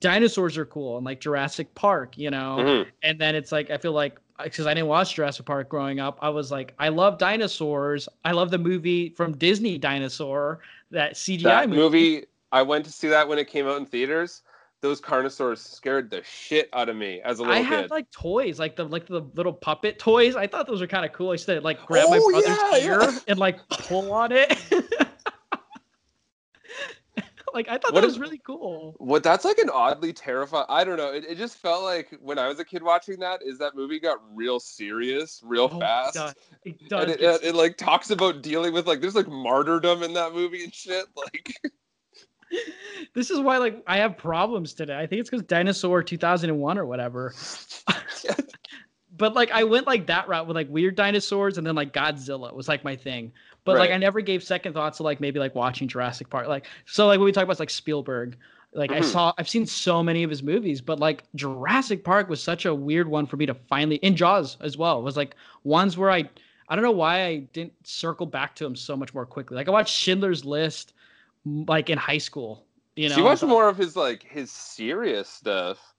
dinosaurs are cool and like Jurassic Park, you know? Mhm. And then it's like, I feel like, because I didn't watch Jurassic Park growing up, I was like, I love dinosaurs. I love the movie from Disney Dinosaur, that CGI That movie. movie, I went to see that when it came out in theaters. Those carnosaurs scared the shit out of me as a little I kid. had like toys, like the like the little puppet toys. I thought those were kind of cool. I used to like grab my Oh, brother's yeah, ear yeah. and like pull on it. like I thought What that is- was really cool. What that's like an oddly terrifying. I don't know. It, it just felt like when I was a kid watching that, is that movie got real serious, real Oh, it fast. does. It does. and it, get it, it, like talks about dealing with like there's like martyrdom in that movie and shit. Like this is why like I have problems today. I think it's because Dinosaur 2001 or whatever. but like I went like that route with like weird dinosaurs and then like Godzilla was like my thing. But like I never gave second thoughts to like maybe like watching Jurassic Park. Like so like when we talk about like Spielberg, like I Mhm. saw I've seen so many of his movies, but like Jurassic Park was such a weird one for me to finally in Jaws as well. It was like ones where I I don't know why I didn't circle back to him so much more quickly. Like I watched Schindler's List like in high school. You know, so you watch more of his like his serious stuff.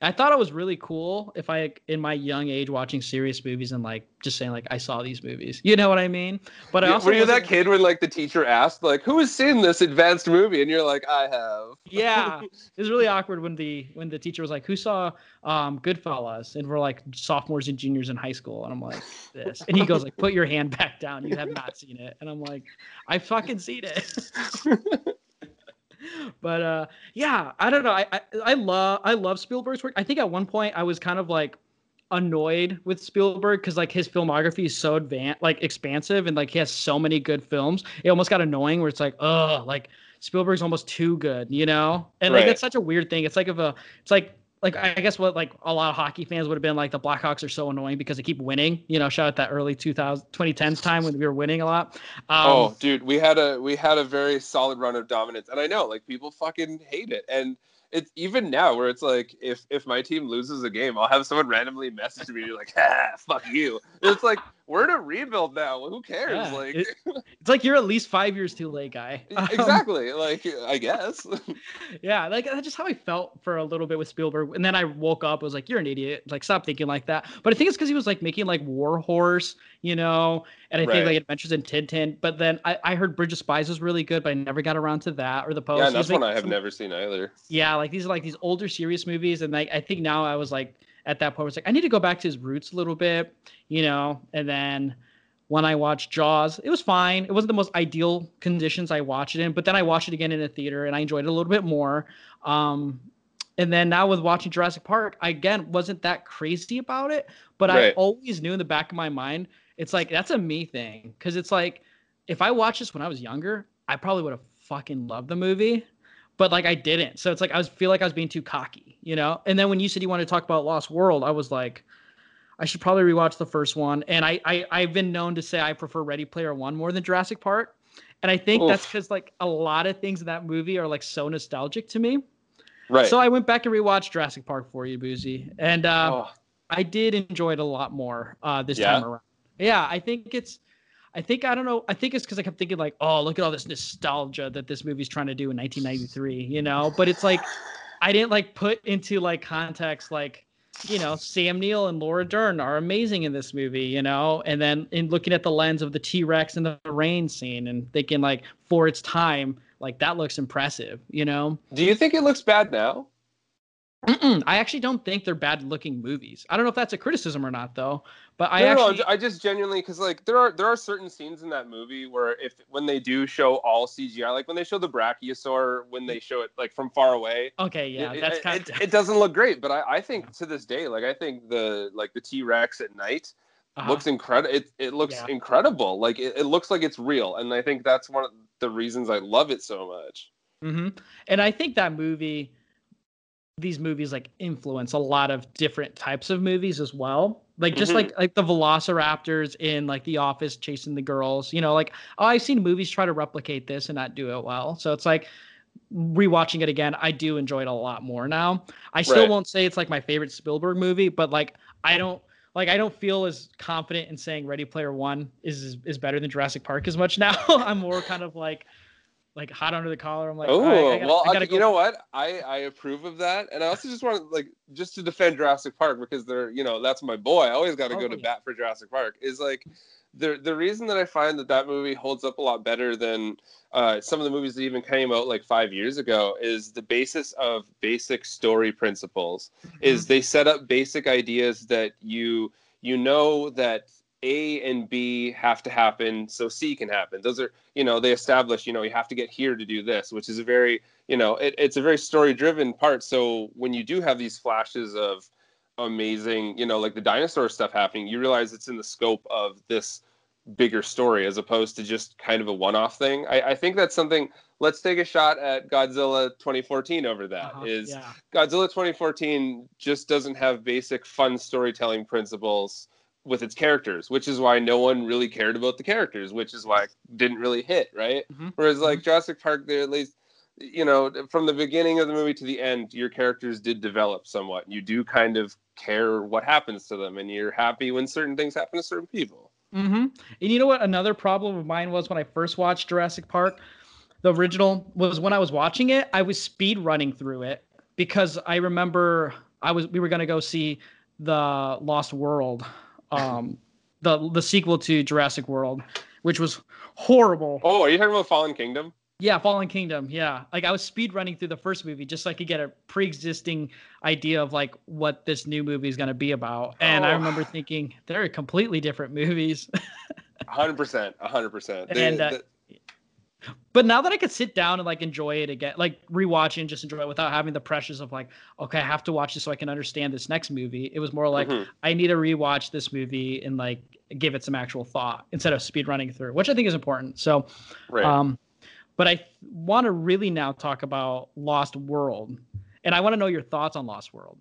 I thought it was really cool if I, in my young age, watching serious movies and like just saying like I saw these movies. You know what I mean? But I Yeah, also were you that kid when like the teacher asked like who has seen this advanced movie and you're like I have. Yeah, it was really awkward when the when the teacher was like, "Who saw um Goodfellas?" And we're like sophomores and juniors in high school, and I'm like, "This," and he goes like, "Put your hand back down. You have not seen it." And I'm like, "I fucking seen it." but uh yeah i don't know I, I i love i love spielberg's work. I think at one point i was kind of like annoyed with spielberg because like his filmography is so advanced like expansive and like he has so many good films. It almost got annoying where it's like oh like spielberg's almost too good you know? And like Right. that's such a weird thing. It's like if a it's like like I guess what like a lot of hockey fans would have been like the Blackhawks are so annoying because they keep winning. You know, shout out that early 2000 2010s time when we were winning a lot. Um, oh, dude, we had a we had a very solid run of dominance, and I know like people fucking hate it, and it's even now where it's like if if my team loses a game, I'll have someone randomly message me like, ah, fuck you. It's like we're in a rebuild now. Who cares? Yeah, like it- it's like you're at least five years too late, guy. Um, exactly. like I guess. yeah, like that's just how I felt for a little bit with Spielberg. And then I woke up, I was like, "You're an idiot! Like, stop thinking like that." But I think it's because he was like making like War Horse, you know, and I think Right. like Adventures in Tintin. But then I, I heard Bridge of Spies was really good, but I never got around to that or the Post. yeah, and that's one I have some- never seen either. Yeah, like these are like these older serious movies, and like I think now I was like at that point was like, I need to go back to his roots a little bit, you know. And then when I watched Jaws, it was fine. It wasn't the most ideal conditions I watched it in, but then I watched it again in a theater and I enjoyed it a little bit more. Um, and then now with watching Jurassic Park, I again wasn't that crazy about it, but I always knew in the back of my mind, it's like that's a me thing. Cause it's like if I watched this when I was younger, I probably would have fucking loved the movie. But like I didn't. So it's like I was feel like I was being too cocky, you know? And then when you said you wanted to talk about Lost World, I was like, I should probably rewatch the first one. And I, I I've been known to say I prefer Ready Player One more than Jurassic Park. And I think that's because like a lot of things in that movie are like so nostalgic to me. Right. So I went back and rewatched Jurassic Park for you, Boozy, and uh, Oh. I did enjoy it a lot more uh, this Yeah? time around. Yeah, I think it's, I think I don't know. I think it's because I kept thinking like, oh, look at all this nostalgia that this movie's trying to do in 1993, you know. But it's like, I didn't like put into like context like, you know, Sam Neill and Laura Dern are amazing in this movie, you know. And then in looking at the lens of the T Rex and the rain scene and thinking like, for its time, like that looks impressive, you know. Do you think it looks bad now? Mm-mm, I actually don't think they're bad looking movies. I don't know if that's a criticism or not, though. But I no, no, actually, I just genuinely because like there are there are certain scenes in that movie where if when they do show all CGI, like when they show the brachiosaur, when they show it like from far away, okay, yeah, it, that's it, kind it, it doesn't look great. But I, I think to this day, like I think the like the T Rex at night Uh-huh. looks incredible. It it looks Yeah. incredible. Like it, it looks like it's real, and I think that's one of the reasons I love it so much. hmm And I think that movie, these movies like influence a lot of different types of movies as well. Like just Mhm. like like the Velociraptors in like The Office chasing the girls. You know, like oh, I've seen movies try to replicate this and not do it well. So it's like rewatching it again, I do enjoy it a lot more now. I still Right. won't say it's like my favorite Spielberg movie, but like I don't like I don't feel as confident in saying Ready Player One is is better than Jurassic Park as much now. I'm more kind of like like hot under the collar. I'm like, oh, right, I gotta, well, I gotta go. you know what? I I approve of that, and I also just want to like just to defend Jurassic Park because they're you know that's my boy. I always got to Oh, go to yeah. bat for Jurassic Park. Is like the the reason that I find that that movie holds up a lot better than uh, some of the movies that even came out like five years ago is the basis of basic story principles. Is they set up basic ideas that you you know that A and B have to happen so C can happen. Those are, you know, they establish, you know, you have to get here to do this, which is a very, you know, it, it's a very story driven part. So when you do have these flashes of amazing, you know, like the dinosaur stuff happening, you realize it's in the scope of this bigger story as opposed to just kind of a one off thing. I, I think that's something. Let's take a shot at Godzilla 2014 over that. Is Uh-huh, yeah. Godzilla 2014 just doesn't have basic fun storytelling principles with its characters, which is why no one really cared about the characters, which is why it didn't really hit, right? Mhm. Whereas like Jurassic Park, there at least you know from the beginning of the movie to the end, your characters did develop somewhat. You do kind of care what happens to them, and you're happy when certain things happen to certain people. Mm-hmm. And you know what? Another problem of mine was when I first watched Jurassic Park, the original was when I was watching it, I was speed running through it because I remember I was we were gonna go see the Lost World, um, the the sequel to Jurassic World, which was horrible. Oh, are you talking about Fallen Kingdom? Yeah, Fallen Kingdom. Yeah, like I was speed running through the first movie just so I could get a pre-existing idea of like what this new movie is gonna be about. And I Oh. remember thinking they're completely different movies. hundred percent, hundred percent. And, uh, but now that I could sit down and like enjoy it again, like rewatch it and just enjoy it without having the pressures of like, okay, I have to watch this so I can understand this next movie. It was more like Mhm. I need to rewatch this movie and like give it some actual thought instead of speed running through, which I think is important. So, Right. um, but I want to really now talk about Lost World, and I want to know your thoughts on Lost World.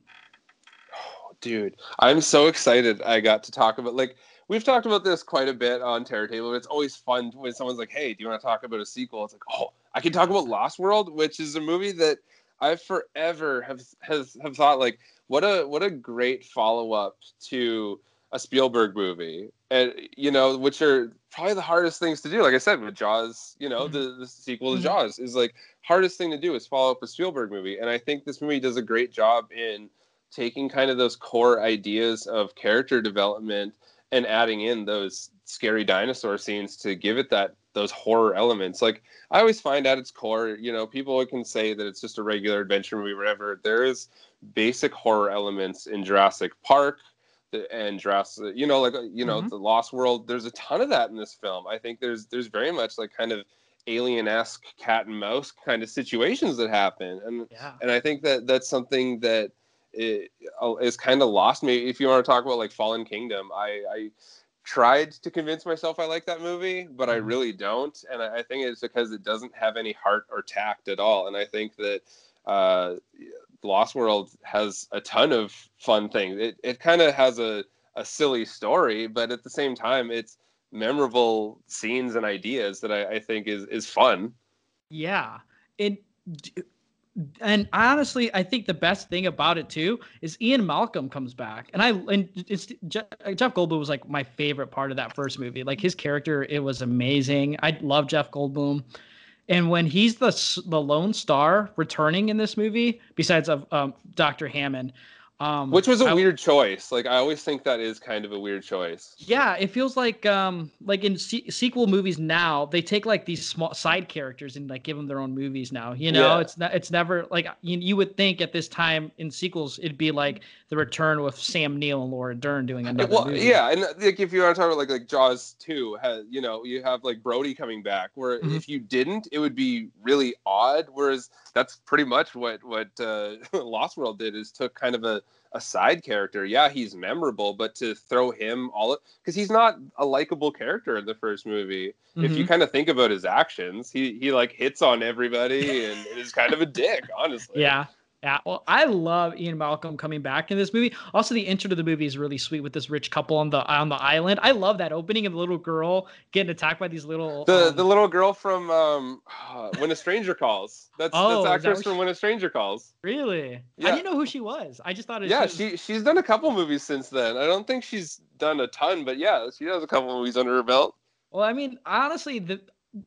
Oh, dude i'm so excited i got to talk about like we've talked about this quite a bit on terror table but it's always fun when someone's like hey do you want to talk about a sequel? It's like oh i can talk about lost world which is a movie that i forever have has have thought like what a what a great follow-up to a spielberg movie and you know which are probably the hardest things to do. Like i said with jaws you know the, the sequel to Mhm. jaws is like hardest thing to do is follow up a spielberg movie and i think this movie does a great job in taking kind of those core ideas of character development and adding in those scary dinosaur scenes to give it that those horror elements. Like I always find at its core, you know, people can say that it's just a regular adventure movie, whatever. There is basic horror elements in Jurassic Park and Jurassic, you know, like you know, Mhm. the Lost World. There's a ton of that in this film. I think there's there's very much like kind of alien-esque cat and mouse kind of situations that happen, and Yeah. and I think that that's something that i- is kind of lost me. If you want to talk about like Fallen Kingdom, I, I tried to convince myself I like that movie, but I really don't, and I, I think it's because it doesn't have any heart or tact at all. And I think that uh, Lost World has a ton of fun things. It it kind of has a a silly story, but at the same time, it's memorable scenes and ideas that I, I think is is fun. Yeah. It and honestly, I think the best thing about it too is Ian Malcolm comes back, and I and it's Je- Jeff Goldblum was like my favorite part of that first movie. Like his character, it was amazing. I love Jeff Goldblum, and when he's the the lone star returning in this movie, besides of um, Dr. Hammond, um, Which was a I- weird choice. Like I always think that is kind of a weird choice. Yeah, it feels like um like in se- sequel movies now they take like these small side characters and like give them their own movies now. You know, Yeah. it's not it's never like you, you would think at this time in sequels it'd be like the return with Sam Neill and Laura Dern doing another well, movie. yeah, and like if you want to talk about like like Jaws two, has you know you have like Brody coming back. Where Mhm. if you didn't, it would be really odd. Whereas that's pretty much what what uh, Lost World did is took kind of a a side character. Yeah, he's memorable, but to throw him all because he's not a likable character in the first movie. If you Mhm. kind of think about his actions, he he like hits on everybody and is kind of a dick, honestly. Yeah. Yeah, well, I love Ian Malcolm coming back in this movie. Also, the intro to the movie is really sweet with this rich couple on the on the island. I love that opening of the little girl getting attacked by these little. The um, the little girl from um, When a Stranger Calls. That's Oh, that's that actress what from she- When a Stranger Calls. really, Yeah. I didn't know who she was. I just thought it. Yeah, was- she she's done a couple movies since then. I don't think she's done a ton, but yeah, she has a couple movies under her belt. Well, I mean, honestly, the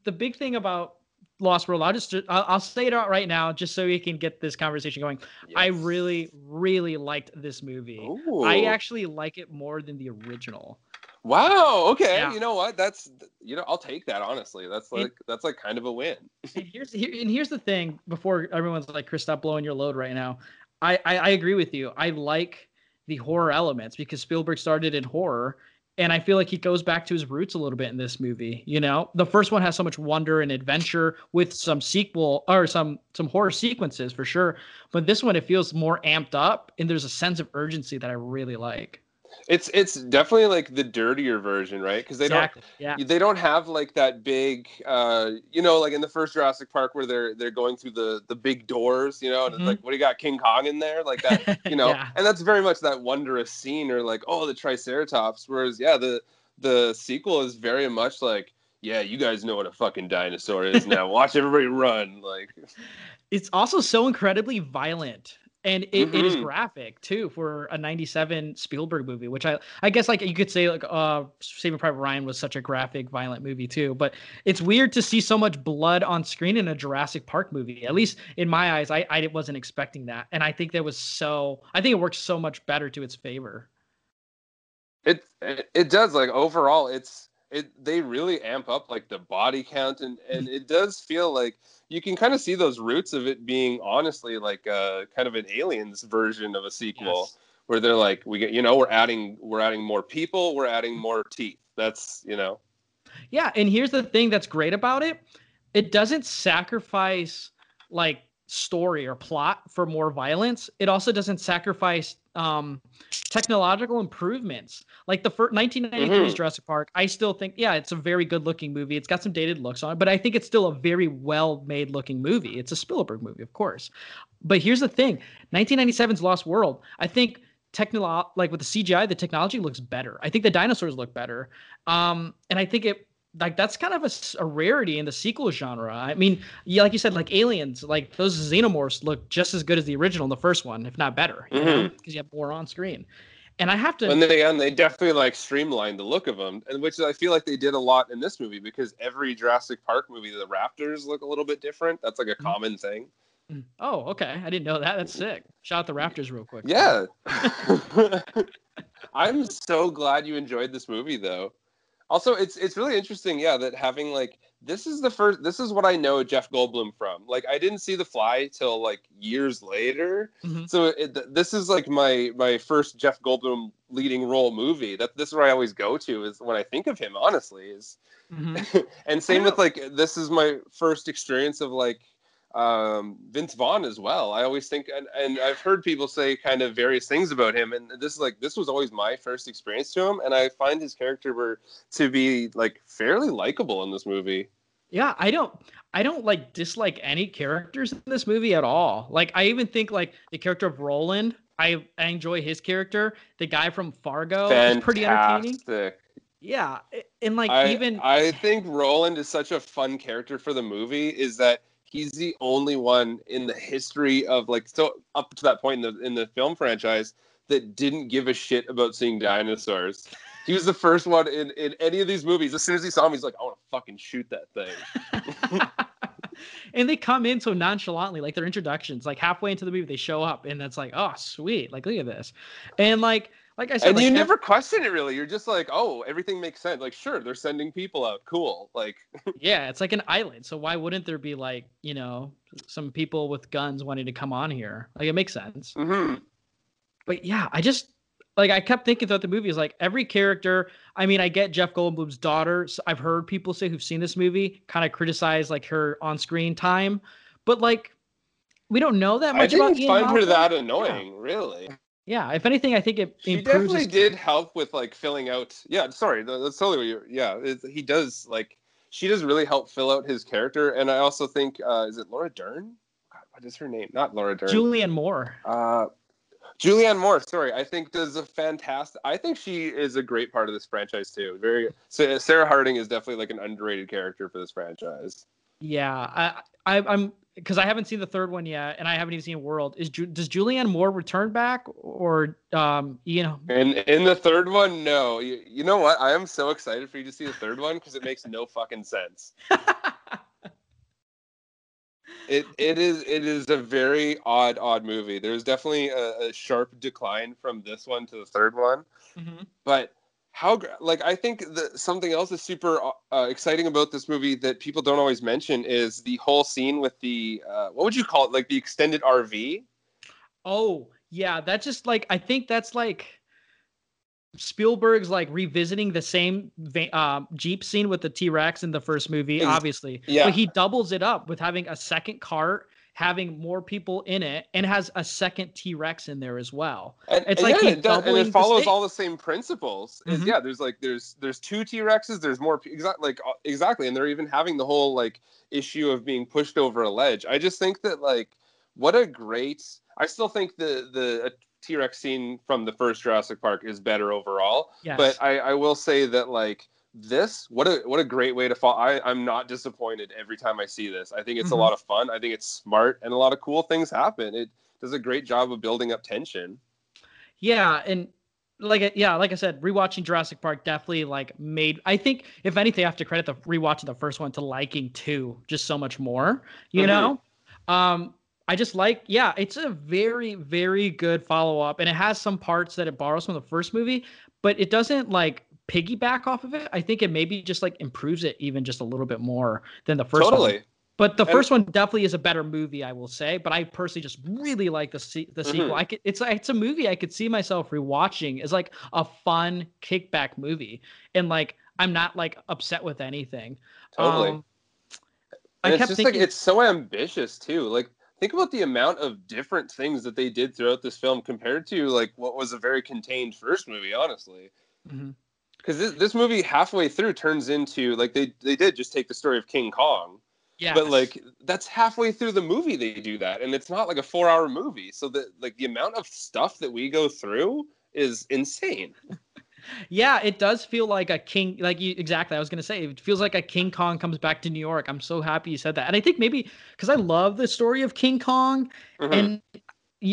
the big thing about Lost World, I'll just I'll, I'll say it out right now, just so we can get this conversation going. I really, really liked this movie. I actually like it more than the original. Wow. Okay. Yeah. You know what? That's you know I'll take that honestly. That's It- like that's like kind of a win. and here's here, and here's the thing. Before everyone's like, "Chris, stop blowing your load right now." I, I I agree with you. I like the horror elements because Spielberg started in horror, and I feel like he goes back to his roots a little bit in this movie. You know, the first one has so much wonder and adventure with some sequel or some some horror sequences for sure, but this one it feels more amped up, and there's a sense of urgency that I really like. It's it's definitely like the dirtier version, right? Because they Exactly, don't yeah. they don't have like that big uh you know like in the first Jurassic Park where they're they're going through the the big doors, you know, and Mhm. it's like what do you got King Kong in there like that, you know, Yeah. and that's very much that wondrous scene or like oh the Triceratops. Whereas yeah the the sequel is very much like yeah you guys know what a fucking dinosaur is now watch everybody run like it's also so incredibly violent and it, it is Mhm. graphic too for a 97 spielberg movie which i i guess like you could say like uh saving private ryan was such a graphic violent movie too but it's weird to see so much blood on screen in a jurassic park movie at least in my eyes i i wasn't expecting that and i think that was so i think it works so much better to its favor it, it does like overall it's it they really amp up like the body count and and it does feel like you can kind of see those roots of it being honestly like uh kind of an aliens version of a sequel where they're like we get you know we're adding we're adding more people we're adding more teeth. That's you know. Yeah, and here's the thing that's great about it. It doesn't sacrifice like story or plot for more violence. It also doesn't sacrifice um technological improvements. Like the first 1993's Mhm. Jurassic Park, I still think yeah, it's a very good looking movie. It's got some dated looks on it, but I think it's still a very well made looking movie. It's a Spielberg movie, of course. But here's the thing, 1997's Lost World, I think technolo like with the CGI, the technology looks better. I think the dinosaurs look better. Um, and I think it like that's kind of a rarity in the sequel genre. I mean, yeah, like you said, like aliens, like those xenomorphs look just as good as the original the first one, if not better, because Mhm. you have more on screen. And I have to, and they and they definitely like streamlined the look of them and which i feel like they did a lot in this movie because every jurassic park movie the raptors look a little bit different that's like a Mm-hmm. common thing oh, okay, I didn't know that. That's sick. Shout out the Raptors real quick. Yeah. I'm so glad you enjoyed this movie though. Also, it's it's really interesting, yeah, that having like this is the first this is what I know Jeff Goldblum from. Like I didn't see The Fly till like years later. Mhm. So it, this is like my my first Jeff Goldblum leading role movie. That this is where I always go to is when I think of him honestly is Mhm. and same with like this is my first experience of like um Vince Vaughn as well. I always think and, and I've heard people say kind of various things about him and this is like this was always my first experience to him and I find his character were to be like fairly likable in this movie. Yeah, I don't I don't like dislike any characters in this movie at all. Like I even think like the character of Roland, I, I enjoy his character. The guy from Fargo is pretty entertaining. Fantastic. Yeah, and like I, even I think Roland is such a fun character for the movie is that he's the only one in the history of like so up to that point in the in the film franchise that didn't give a shit about seeing dinosaurs. He was the first one in, in any of these movies. As soon as he saw him, he's like, I want to fucking shoot that thing. and they come in so nonchalantly, like their introductions, like halfway into the movie, they show up, and that's like, oh, sweet, like look at this, and like, like I said, and like, you ev- never question it really. You're just like, oh, everything makes sense. Like, sure, they're sending people out. Cool. Like, yeah, it's like an island, so why wouldn't there be like, you know, some people with guns wanting to come on here? Like, it makes sense. mhm. But yeah, I just like I kept thinking throughout the movie is like every character. I mean, I get Jeff Goldblum's daughter. I've heard people say who've seen this movie kind of criticize like her on-screen time, but like we don't know that much I didn't Ian find her Malcolm. that annoying, really. Yeah, if anything, I think it He definitely his- did help with like filling out. Yeah, sorry, that's totally what you're. Yeah, it's, he does like she does really help fill out his character, and I also think uh, is it Laura Dern? God, what is her name? Not Laura Dern. Julianne Moore. Uh, Julianne Moore. Sorry, I think does a fantastic. I think she is a great part of this franchise too. Very. So Sarah Harding is definitely like an underrated character for this franchise. Yeah, I, I I'm because I haven't seen the third one yet, and I haven't even seen World. Is Ju- does Julianne Moore return back, or um, you know, And in the third one, no. You, you know what? I am so excited for you to see the third one because it makes no fucking sense. it it is it is a very odd odd movie. There's definitely a, a sharp decline from this one to the third one, but how like I think that something else is super uh, exciting about this movie that people don't always mention is the whole scene with the uh, what would you call it like the extended RV. Oh, yeah, that just like I think that's like Spielberg's like revisiting the same va- um, Jeep scene with the T Rex in the first movie, obviously. yeah. But he doubles it up with having a second cart, having more people in it, and has a second T Rex in there as well. And, it's and like yeah, it does, and it follows stakes. all the same principles. Mhm. yeah, there's like there's there's two T Rexes. There's more exactly like uh, exactly, and they're even having the whole like issue of being pushed over a ledge. I just think that like what a great. I still think the the T Rex scene from the first Jurassic Park is better overall. Yes. But I I will say that like this what a what a great way to fall i i'm not disappointed every time i see this i think it's Mhm. a lot of fun i think it's smart and a lot of cool things happen it does a great job of building up tension Yeah, and like yeah, like I said, rewatching Jurassic Park definitely like made. I think if anything, I have to credit the rewatching the first one to liking two just so much more. You Mhm. know, um, I just like yeah, it's a very very good follow up, and it has some parts that it borrows from the first movie, but it doesn't like piggyback off of it. I think it maybe just like improves it even just a little bit more than the first one. Totally. But the And- first one definitely is a better movie, I will say. But I personally just really like the se- the sequel. Mhm. I could, it's it's a movie I could see myself rewatching as like a fun kickback movie, and like I'm not like upset with anything. Totally. Um, I it's kept just thinking, like it's so ambitious too. Like think about the amount of different things that they did throughout this film compared to like what was a very contained first movie, honestly. Mhm. Because this, this movie halfway through turns into like they they did just take the story of King Kong. yeah, But like that's halfway through the movie they do that, and it's not like a four hour movie. So that like the amount of stuff that we go through is insane. yeah, it does feel like a King. Like you exactly, I was gonna say it feels like a King Kong comes back to New York. I'm so happy you said that, and I think maybe because I love the story of King Kong, Mhm. and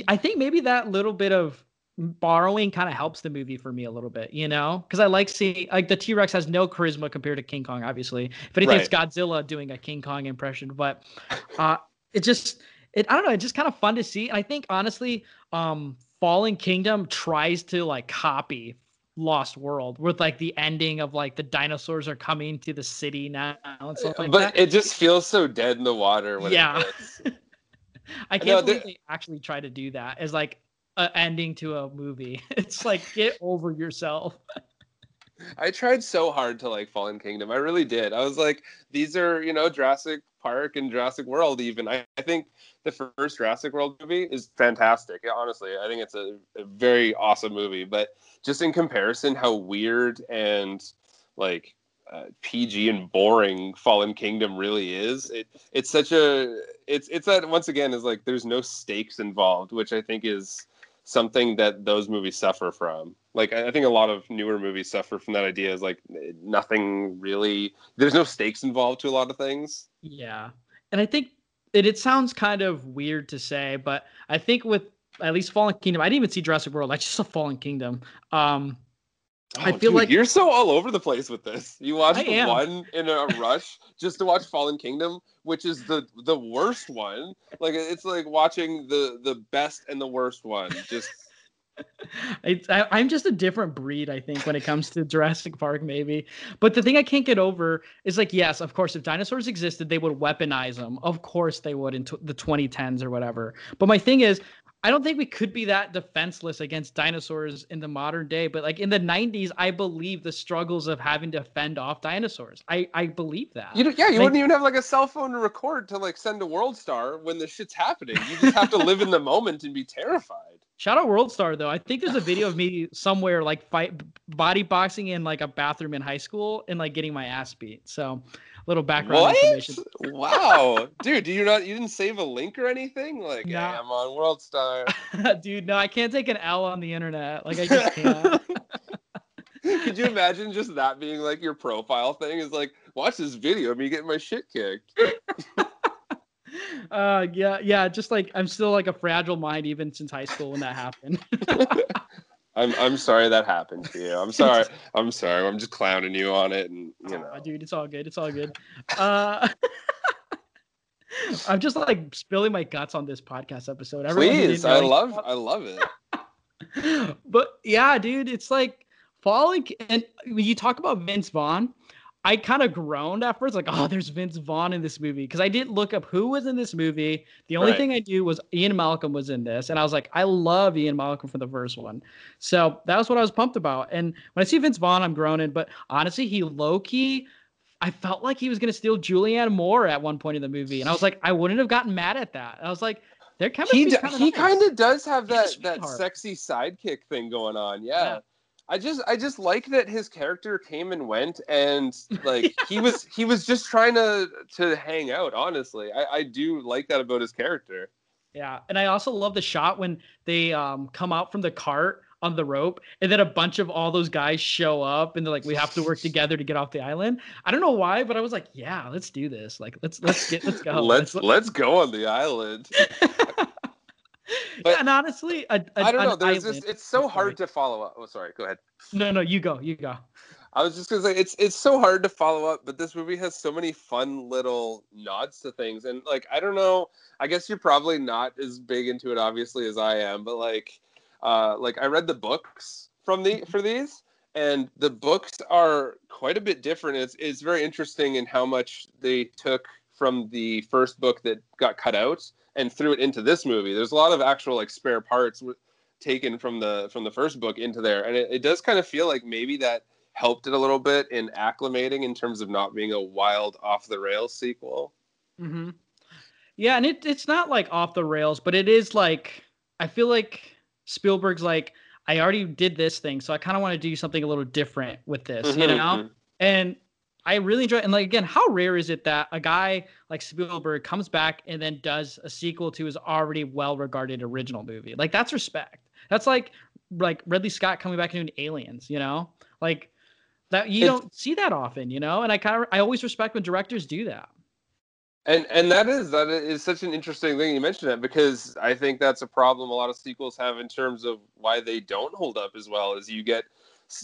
I think maybe that little bit of borrowing kind of helps the movie for me a little bit, you know, because I like seeing like the T Rex has no charisma compared to King Kong, obviously. If anything, it's Godzilla doing a King Kong impression, but uh, it just it I don't know, it's just kind of fun to see. And I think honestly, um, Fallen Kingdom tries to like copy Lost World with like the ending of like the dinosaurs are coming to the city now and stuff like but that. it just feels so dead in the water when Yeah. I can't No, believe they actually try to do that as like an ending to a movie. It's like get over yourself. I tried so hard to like Fallen Kingdom. I really did. I was like, these are, you know, Jurassic Park and Jurassic World, even. I, I think the first Jurassic World movie is fantastic. Honestly, I think it's a, a very awesome movie. But just in comparison, how weird and like uh, PG and boring Fallen Kingdom really is, it it's such a it's it's that once again is like there's no stakes involved, which I think is something that those movies suffer from. Like I think a lot of newer movies suffer from that idea is like nothing really there's no stakes involved to a lot of things. Yeah. And I think it, it sounds kind of weird to say, but I think with at least Fallen Kingdom, I didn't even see Jurassic World. I just saw Fallen Kingdom. Um, Oh, I Oh, feel dude, like you're so all over the place with this. You watched I one in a rush just to watch Fallen Kingdom, which is the the worst one. Like it's like watching the the best and the worst one. Just It's, I, I'm just a different breed, I think, when it comes to Jurassic Park, maybe. But the thing I can't get over is like, yes, of course, if dinosaurs existed, they would weaponize them. Of course, they would in t- the 2010s or whatever. But my thing is, I don't think we could be that defenseless against dinosaurs in the modern day. But like in the 90s, I believe the struggles of having to fend off dinosaurs. I, I believe that. you yeah, you Like- wouldn't even have like a cell phone to record to like send a world star when the shit's happening. You just have to live in the moment and be terrified. Shout out World Star though. I think there's a video of me somewhere like fight body boxing in like a bathroom in high school and like getting my ass beat. So little background What? information. Wow, dude, do you not you didn't save a link or anything? Like, hey, I'm on World Star. Dude, no, I can't take an L on the internet. Like I just can't. Could you imagine just that being like your profile thing? Is like, watch this video of me getting my shit kicked. uh yeah, yeah, just like I'm still like a fragile mind even since high school when that happened. I'm I'm sorry that happened to you. I'm sorry. I'm sorry. I'm just clowning you on it, and you know. Aw, dude, it's all good. It's all good. Uh I'm just like spilling my guts on this podcast episode. Everyone Please, I love I love it. but yeah, dude, it's like falling. And when you talk about Vince Vaughn, I kind of groaned at first, like, oh, there's Vince Vaughn in this movie. Because I didn't look up who was in this movie. The only Right. thing I knew was Ian Malcolm was in this. And I was like, I love Ian Malcolm from the first one. So that was what I was pumped about. And when I see Vince Vaughn, I'm groaning. But honestly, he low key. I felt like he was gonna steal Julianne Moore at one point in the movie, and I was like, I wouldn't have gotten mad at that. I was like, their chemistry. He d- he kind of does have He's that that sexy sidekick thing going on. Yeah. Yeah. I just I just like that his character came and went and like he was he was just trying to to hang out honestly. I I do like that about his character. Yeah, and I also love the shot when they um come out from the cart on the rope, and then a bunch of all those guys show up, and they're like, "We have to work together to get off the island." I don't know why, but I was like, "Yeah, let's do this. Like, let's let's get let's go." let's let's go on the island. yeah, and honestly, a, I don't know. There's island- just it's so hard to follow up. Oh, sorry. Go ahead. No, no, you go, you go. I was just gonna say it's it's so hard to follow up, but this movie has so many fun little nods to things, and like I don't know. I guess you're probably not as big into it, obviously, as I am, but like, uh, like I read the books from the for these, and the books are quite a bit different. It's it's very interesting in how much they took from the first book that got cut out and threw it into this movie. There's a lot of actual like spare parts w- taken from the from the first book into there, and it, it does kind of feel like maybe that helped it a little bit in acclimating in terms of not being a wild off the rails sequel. hmm Yeah, and it it's not like off the rails, but it is like I feel like Spielberg's like I already did this thing, so I kind of want to do something a little different with this, you Mhm, know? mhm. And I really enjoy and like again, how rare is it that a guy like Spielberg comes back and then does a sequel to his already well-regarded original movie? Like that's respect. That's like like Ridley Scott coming back and doing Aliens, you know? Like that you It's- don't see that often, you know? And I kind of I always respect when directors do that. And and that is that is such an interesting thing you mentioned that because I think that's a problem a lot of sequels have in terms of why they don't hold up as well as you get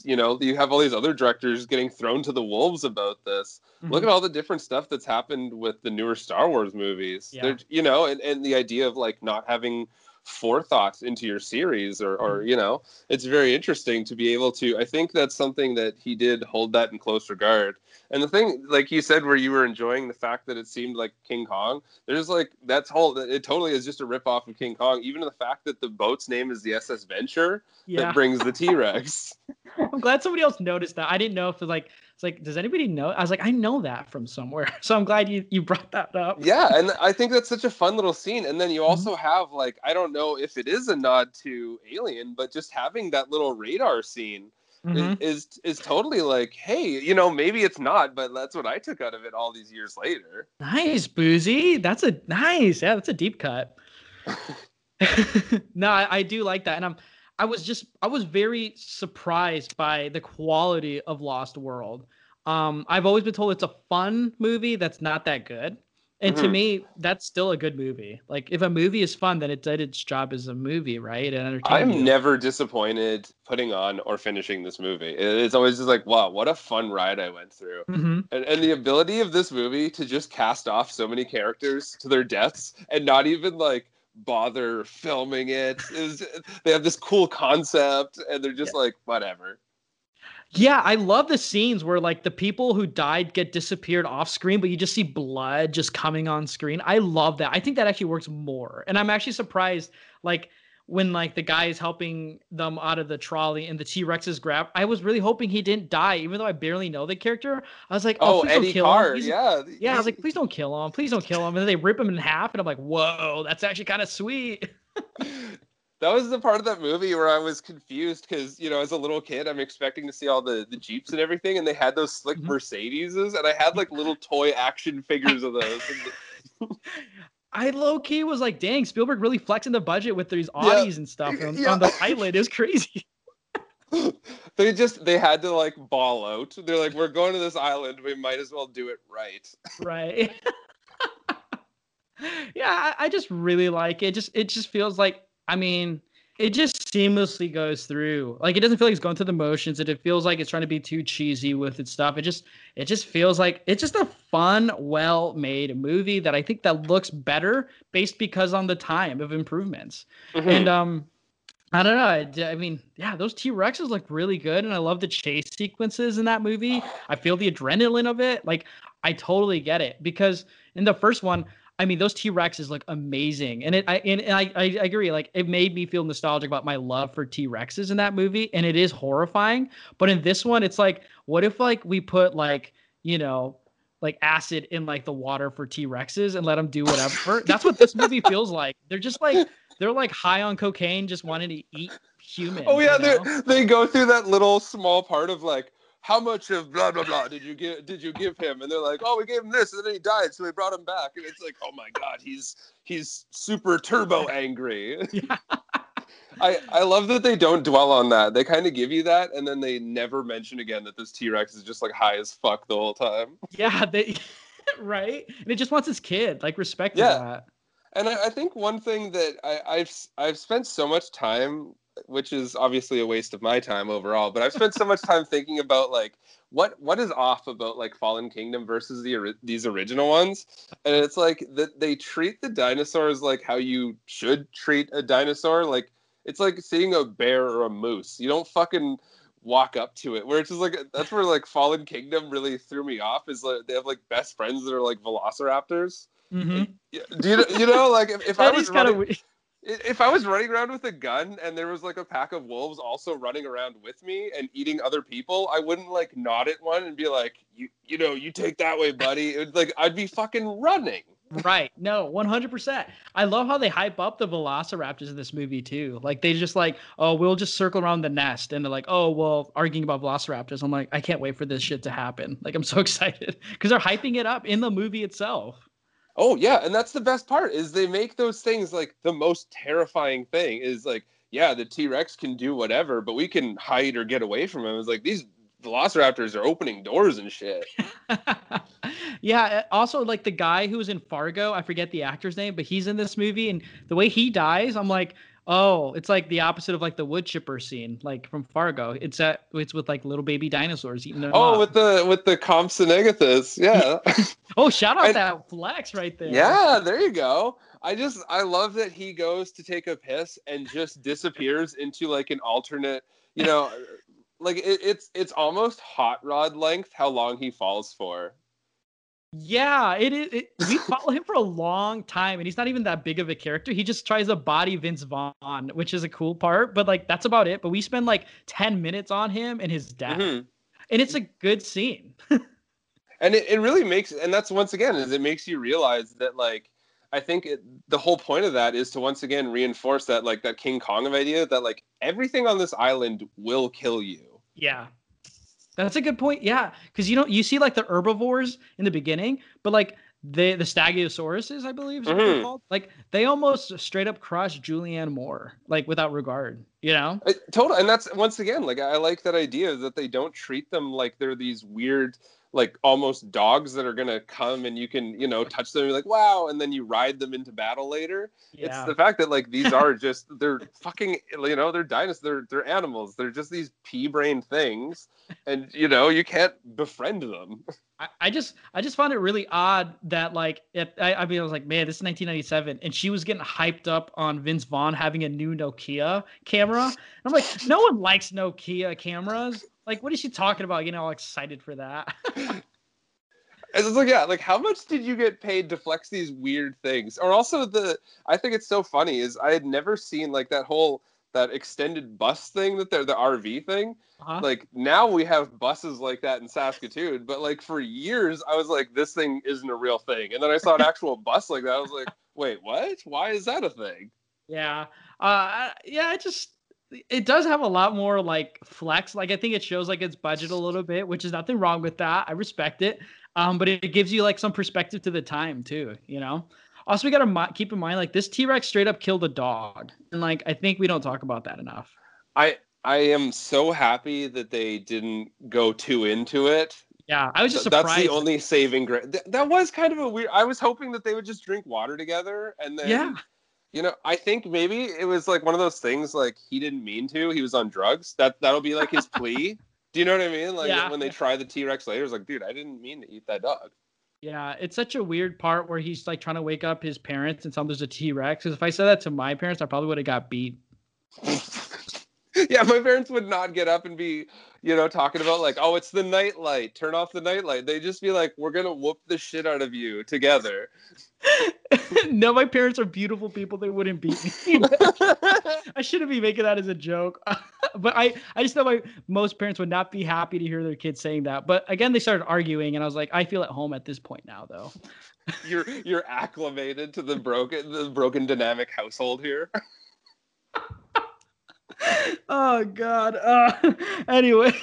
you know you have all these other directors getting thrown to the wolves about this look Mhm. at all the different stuff that's happened with the newer star wars movies Yeah. They're- you know and, and the idea of like not having forethought into your series or or mm-hmm. you know it's very interesting to be able to i think that's something that he did hold that in close regard and the thing like you said where you were enjoying the fact that it seemed like king kong there's like that's whole it totally is just a rip off of king kong even the fact that the boat's name is the ss venture Yeah. that brings the t-rex I'm glad somebody else noticed that. I didn't know if it like it's like, does anybody know? I was like, I know that from somewhere. So I'm glad you you brought that up. yeah and i think that's such a fun little scene and then Mm-hmm. you also have like i don't know if it is a nod to alien but just having that little radar scene Mhm. is is totally like hey you know maybe it's not but that's what i took out of it all these years later Nice, boozy. That's a nice. Yeah, that's a deep cut. no, I, I do like that, and I'm. I was just. I was very surprised by the quality of Lost World. Um, I've always been told it's a fun movie that's not that good, and to Mhm. me, that's still a good movie. Like if a movie is fun, then it did its job as a movie, right? And i'm never disappointed putting on or finishing this movie it's always just like wow what a fun ride i went through Mhm. and, and the ability of this movie to just cast off so many characters to their deaths and not even like bother filming it is they have this cool concept and they're just like whatever Yeah, I love the scenes where like the people who died get disappeared off screen, but you just see blood just coming on screen. I love that. I think that actually works more. And I'm actually surprised, like when like the guy is helping them out of the trolley and the T-Rex is grabbed. I was really hoping he didn't die, even though I barely know the character. I was like, oh, oh please don't kill carr him. Yeah Yeah, I was like, please don't kill him. Please don't kill him. And then they rip him in half, and I'm like, whoa, that's actually kind of sweet. that was the part of that movie where I was confused because you know, as a little kid, I'm expecting to see all the the jeeps and everything, and they had those slick Mm-hmm. Mercedeses, and I had like little toy action figures of those. I low key was like, dang, Spielberg really flexing the budget with these Yeah. Audis and stuff on, Yeah. on the island. It was crazy. they just they had to like ball out. They're like, we're going to this island, we might as well do it right. right yeah I, I just really like it just it just feels like i mean it just seamlessly goes through like it doesn't feel like it's going through the motions and it feels like it's trying to be too cheesy with its stuff it just it just feels like it's just a fun well made movie that i think that looks better based because on the time of improvements Mm-hmm. and um I don't know. I, I mean, yeah, those T Rexes look really good, and I love the chase sequences in that movie. I feel the adrenaline of it. Like, I totally get it because in the first one, I mean, those T Rexes look amazing, and it. I and, and I, I agree. Like, it made me feel nostalgic about my love for T Rexes in that movie, and it is horrifying. But in this one, it's like, what if like we put like you know like acid in like the water for T Rexes and let them do whatever. That's what this movie feels like. They're just like they're like high on cocaine, just wanting to eat humans. Oh yeah, you know? they they go through that little small part of like how much of blah blah blah did you give did you give him? And they're like, oh, we gave him this, and then he died, so we brought him back. And it's like, oh my god, he's he's super turbo angry. I I love that they don't dwell on that. They kind of give you that, and then they never mention again that this T Rex is just like high as fuck the whole time. yeah, they right, and it just wants its kid. Like respect Yeah. that. And I, I think one thing that I, I've I've spent so much time, which is obviously a waste of my time overall, but I've spent so much time thinking about like what what is off about like Fallen Kingdom versus the these original ones, and it's like that they treat the dinosaurs like how you should treat a dinosaur. Like it's like seeing a bear or a moose. You don't fucking walk up to it. Where it's just like that's where like Fallen Kingdom really threw me off. Is like they have like best friends that are like velociraptors. Mm-hmm. Do you, you know like if, if I was kind of if I was running around with a gun and there was like a pack of wolves also running around with me and eating other people, I wouldn't like nod at one and be like, you you know, you take that way, buddy. It would, like I'd be fucking running. Right. No, 100%. I love how they hype up the velociraptors in this movie too. Like they just like, oh, we'll just circle around the nest and they're like, oh, well, arguing about velociraptors. I'm like, I can't wait for this shit to happen. Like I'm so excited because they're hyping it up in the movie itself. Oh yeah, and that's the best part is they make those things like the most terrifying thing is like, yeah, the T-Rex can do whatever, but we can hide or get away from him. It's like these velociraptors are opening doors and shit. Yeah. Also, like the guy who was in Fargo, I forget the actor's name, but he's in this movie, and the way he dies, I'm like, Oh, it's like the opposite of like the wood chipper scene, like from Fargo. It's at it's with like little baby dinosaurs eating them. Oh, with the with the Compsognathus, yeah. oh, shout out And- that flex right there. Yeah, there you go. I just I love that he goes to take a piss and just disappears into like an alternate, you know, like it, it's it's almost hot rod length how long he falls for. Yeah, it is. It, we follow him for a long time, and he's not even that big of a character. He just tries to body Vince Vaughn, which is a cool part, but like that's about it. But we spend like ten minutes on him and his death, Mhm. and it's a good scene. And it, it really makes and that's once again is it makes you realize that like I think it, the whole point of that is to once again reinforce that like that King Kong of idea that like everything on this island will kill you. Yeah. That's a good point. Yeah, because you know you see like the herbivores in the beginning, but like the the Stegosauruses, I believe, is what they're Mhm. called. Like they almost straight up crush Julianne Moore, like without regard. You know? I, total, and that's once again like I like that idea that they don't treat them like they're these weird, like almost dogs that are gonna come and you can you know touch them and be like wow, and then you ride them into battle later. It's the fact that like these are just they're fucking you know they're dinosaurs, they're they're animals, they're just these pea-brained things, and you know you can't befriend them. I, I just I just found it really odd that like it, I, I mean I was like man this is 1997 and she was getting hyped up on Vince Vaughn having a new Nokia camera and I'm like no one likes Nokia cameras like what is she talking about getting all excited for that It's like, yeah, like how much did you get paid to flex these weird things? Or also the I think it's so funny is I had never seen like that whole that extended bus thing that they're the RV thing. Uh-huh. Like now we have buses like that in Saskatoon, but like for years I was like, this thing isn't a real thing. And then I saw an actual bus like that. I was like, wait, what? Why is that a thing? Yeah. Uh yeah, it just it does have a lot more like flex. Like I think it shows like its budget a little bit, which is nothing wrong with that. I respect it. Um, but it gives you like some perspective to the time too, you know. Also, we gotta mi- keep in mind like this T Rex straight up killed a dog, and like I think we don't talk about that enough. I I am so happy that they didn't go too into it. Yeah, I was just Th- That's the only saving grace. Th- that was kind of a weird. I was hoping that they would just drink water together, and then Yeah. You know, I think maybe it was like one of those things. Like he didn't mean to. He was on drugs. That that'll be like his plea. Do you know what I mean? Like Yeah. when they try the T Rex later, it's like, dude, I didn't mean to eat that dog. Yeah, it's such a weird part where he's like trying to wake up his parents and tell them there's a T Rex. Because if I said that to my parents, I probably would have got beat. yeah, my parents would not get up and be, you know, talking about like, oh, it's the nightlight. Turn off the nightlight. They just be like, we're gonna whoop the shit out of you together. no, my parents are beautiful people. They wouldn't beat me. I shouldn't be making that as a joke. but I, I just know my most parents would not be happy to hear their kids saying that. But again, they started arguing, and I was like, I feel at home at this point now, though. you're you're acclimated to the broken the broken dynamic household here. Oh God. Uh, anyway.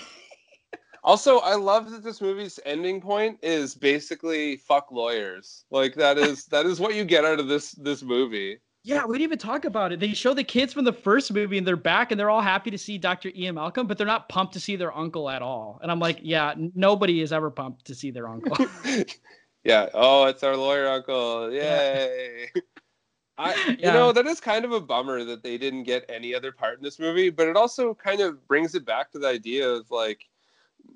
Also, I love that this movie's ending point is basically fuck lawyers. Like that is that is what you get out of this this movie. Yeah, we didn't even talk about it. They show the kids from the first movie and they're back and they're all happy to see Dr. Ian Malcolm, but they're not pumped to see their uncle at all. And I'm like, yeah, nobody is ever pumped to see their uncle. Yeah. Oh, it's our lawyer uncle. Yay. I you Yeah. know, that is kind of a bummer that they didn't get any other part in this movie, but it also kind of brings it back to the idea of like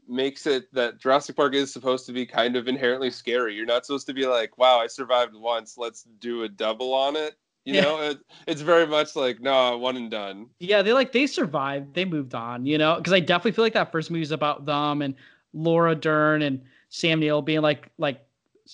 makes it that Jurassic Park is supposed to be kind of inherently scary. You're not supposed to be like, wow, I survived once, let's do a double on it. You Yeah. know, it, it's very much like, no, one and done. yeah, they like they survived, they moved on, you know, because I definitely feel like that first movie is about them and Laura Dern and Sam Neill being like like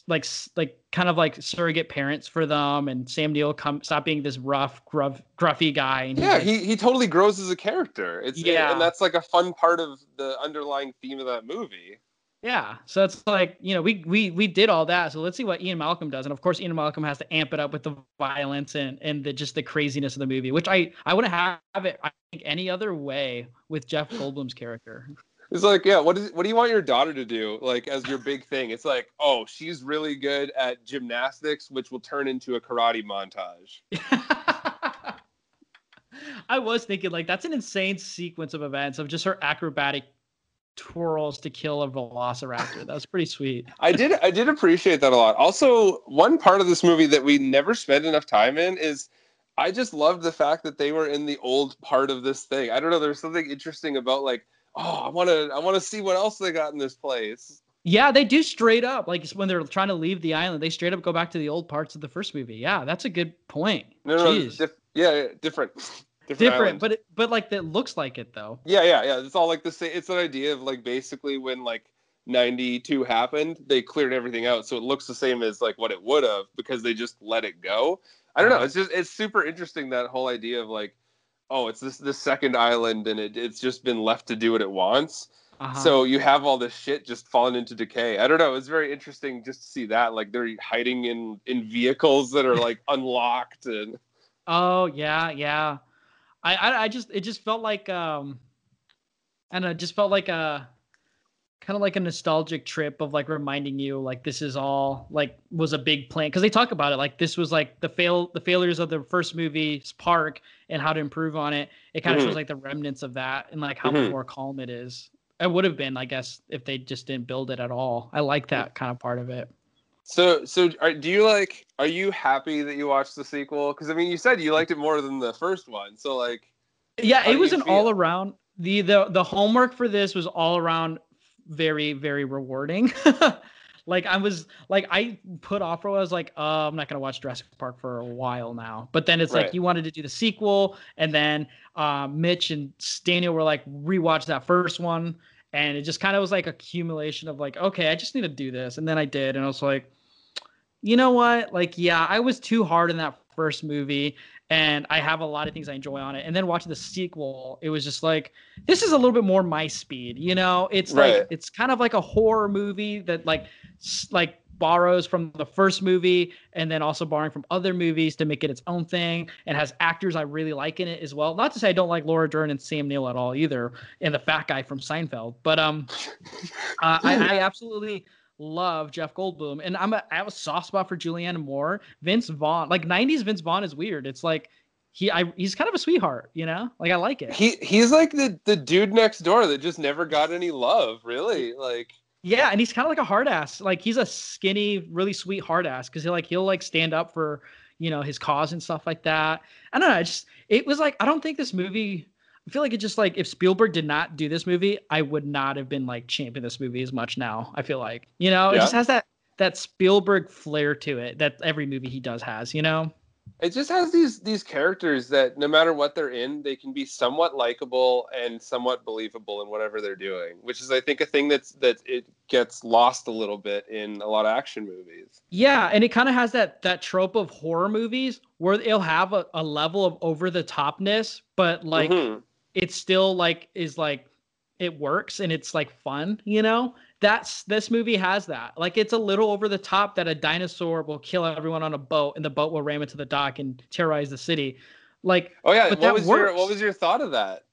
like like kind of like surrogate parents for them, and Sam Neill come stop being this rough, gruff, gruffy guy. Yeah, like- he, he totally grows as a character. It's Yeah. and that's like a fun part of the underlying theme of that movie. Yeah, so it's like you know we we we did all that. So let's see what Ian Malcolm does, and of course Ian Malcolm has to amp it up with the violence and and the just the craziness of the movie, which I I wouldn't have it I think any other way with Jeff Goldblum's character. It's like, yeah, what is what do you want your daughter to do? Like as your big thing. It's like, oh, she's really good at gymnastics, which will turn into a karate montage. I was thinking like that's an insane sequence of events of just her acrobatic twirls to kill a velociraptor. That was pretty sweet. I did I did appreciate that a lot. Also, one part of this movie that we never spend enough time in is I just loved the fact that they were in the old part of this thing. I don't know. There's something interesting about like, oh, I want to, I want to see what else they got in this place. Yeah, they do straight up like when they're trying to leave the island, they straight up go back to the old parts of the first movie. Yeah, that's a good point. No, no, Jeez. diff- yeah, yeah, different, different, different, but it, but like that looks like it though. Yeah, yeah, yeah. It's all like the same. It's an idea of like basically when like 92 happened, they cleared everything out. So it looks the same as like what it would have because they just let it go. I don't know. Uh-huh. It's just, it's super interesting that whole idea of like, oh, it's this, this second island and it, it's just been left to do what it wants. Uh-huh. So you have all this shit just falling into decay. I don't know. It's very interesting just to see that. Like they're hiding in, in vehicles that are like unlocked and. Oh yeah, yeah. I, I I just it just felt like um, and it just felt like a kind of like a nostalgic trip of like reminding you like this is all like was a big plan because they talk about it like this was like the fail the failures of the first movie's park and how to improve on it. It kind of Mhm. shows like the remnants of that and like how Mhm. much more calm it is. It would have been, I guess, if they just didn't build it at all. I like that kind of part of it. So, so are, do you like? Are you happy that you watched the sequel? Because I mean, you said you liked it more than the first one. So, like, yeah it was an feel? all around the the the homework for this was all around very very rewarding like i was like i put off for i was like uh, i'm not gonna watch jurassic park for a while now but then it's Right. like you wanted to do the sequel and then uh, mitch and daniel were like rewatch that first one and it just kind of was like accumulation of like okay i just need to do this and then i did and i was like you know what? Like, yeah, I was too hard in that first movie, and I have a lot of things I enjoy on it. And then watching the sequel, it was just like, this is a little bit more my speed. You know, it's Right. like it's kind of like a horror movie that like like borrows from the first movie and then also borrowing from other movies to make it its own thing and has actors I really like in it as well. Not to say I don't like Laura Dern and Sam Neill at all either, and the fat guy from Seinfeld, but um, uh, I, I absolutely love Jeff Goldblum, and I'm a, I have a soft spot for Julianne Moore. Vince Vaughn, like '90s Vince Vaughn is weird. It's like he, I, he's kind of a sweetheart, you know. Like I like it. he he's like the the dude next door that just never got any love. Really, like, Yeah, and he's kind of like a hard ass. Like he's a skinny, really sweet hard ass because he like he'll like stand up for you know his cause and stuff like that. I don't know. I just it was like I don't think this movie. I feel like it just like if Spielberg did not do this movie, I would not have been like champion this movie as much now. I feel like you know it just has that that Spielberg flair to it that every movie he does has. You know. it just has these these characters that no matter what they're in, they can be somewhat likable and somewhat believable in whatever they're doing. Which is, I think, a thing that's that it gets lost a little bit in a lot of action movies. Yeah, and it kind of has that that trope of horror movies where it'll have a, a level of over the topness, but like Mhm. It's still like is like it works and it's like fun, you know? That's this movie has that. Like it's a little over the top that a dinosaur will kill everyone on a boat and the boat will ram into the dock and terrorize the city. Like Oh yeah, but what that was your what was your thought of that?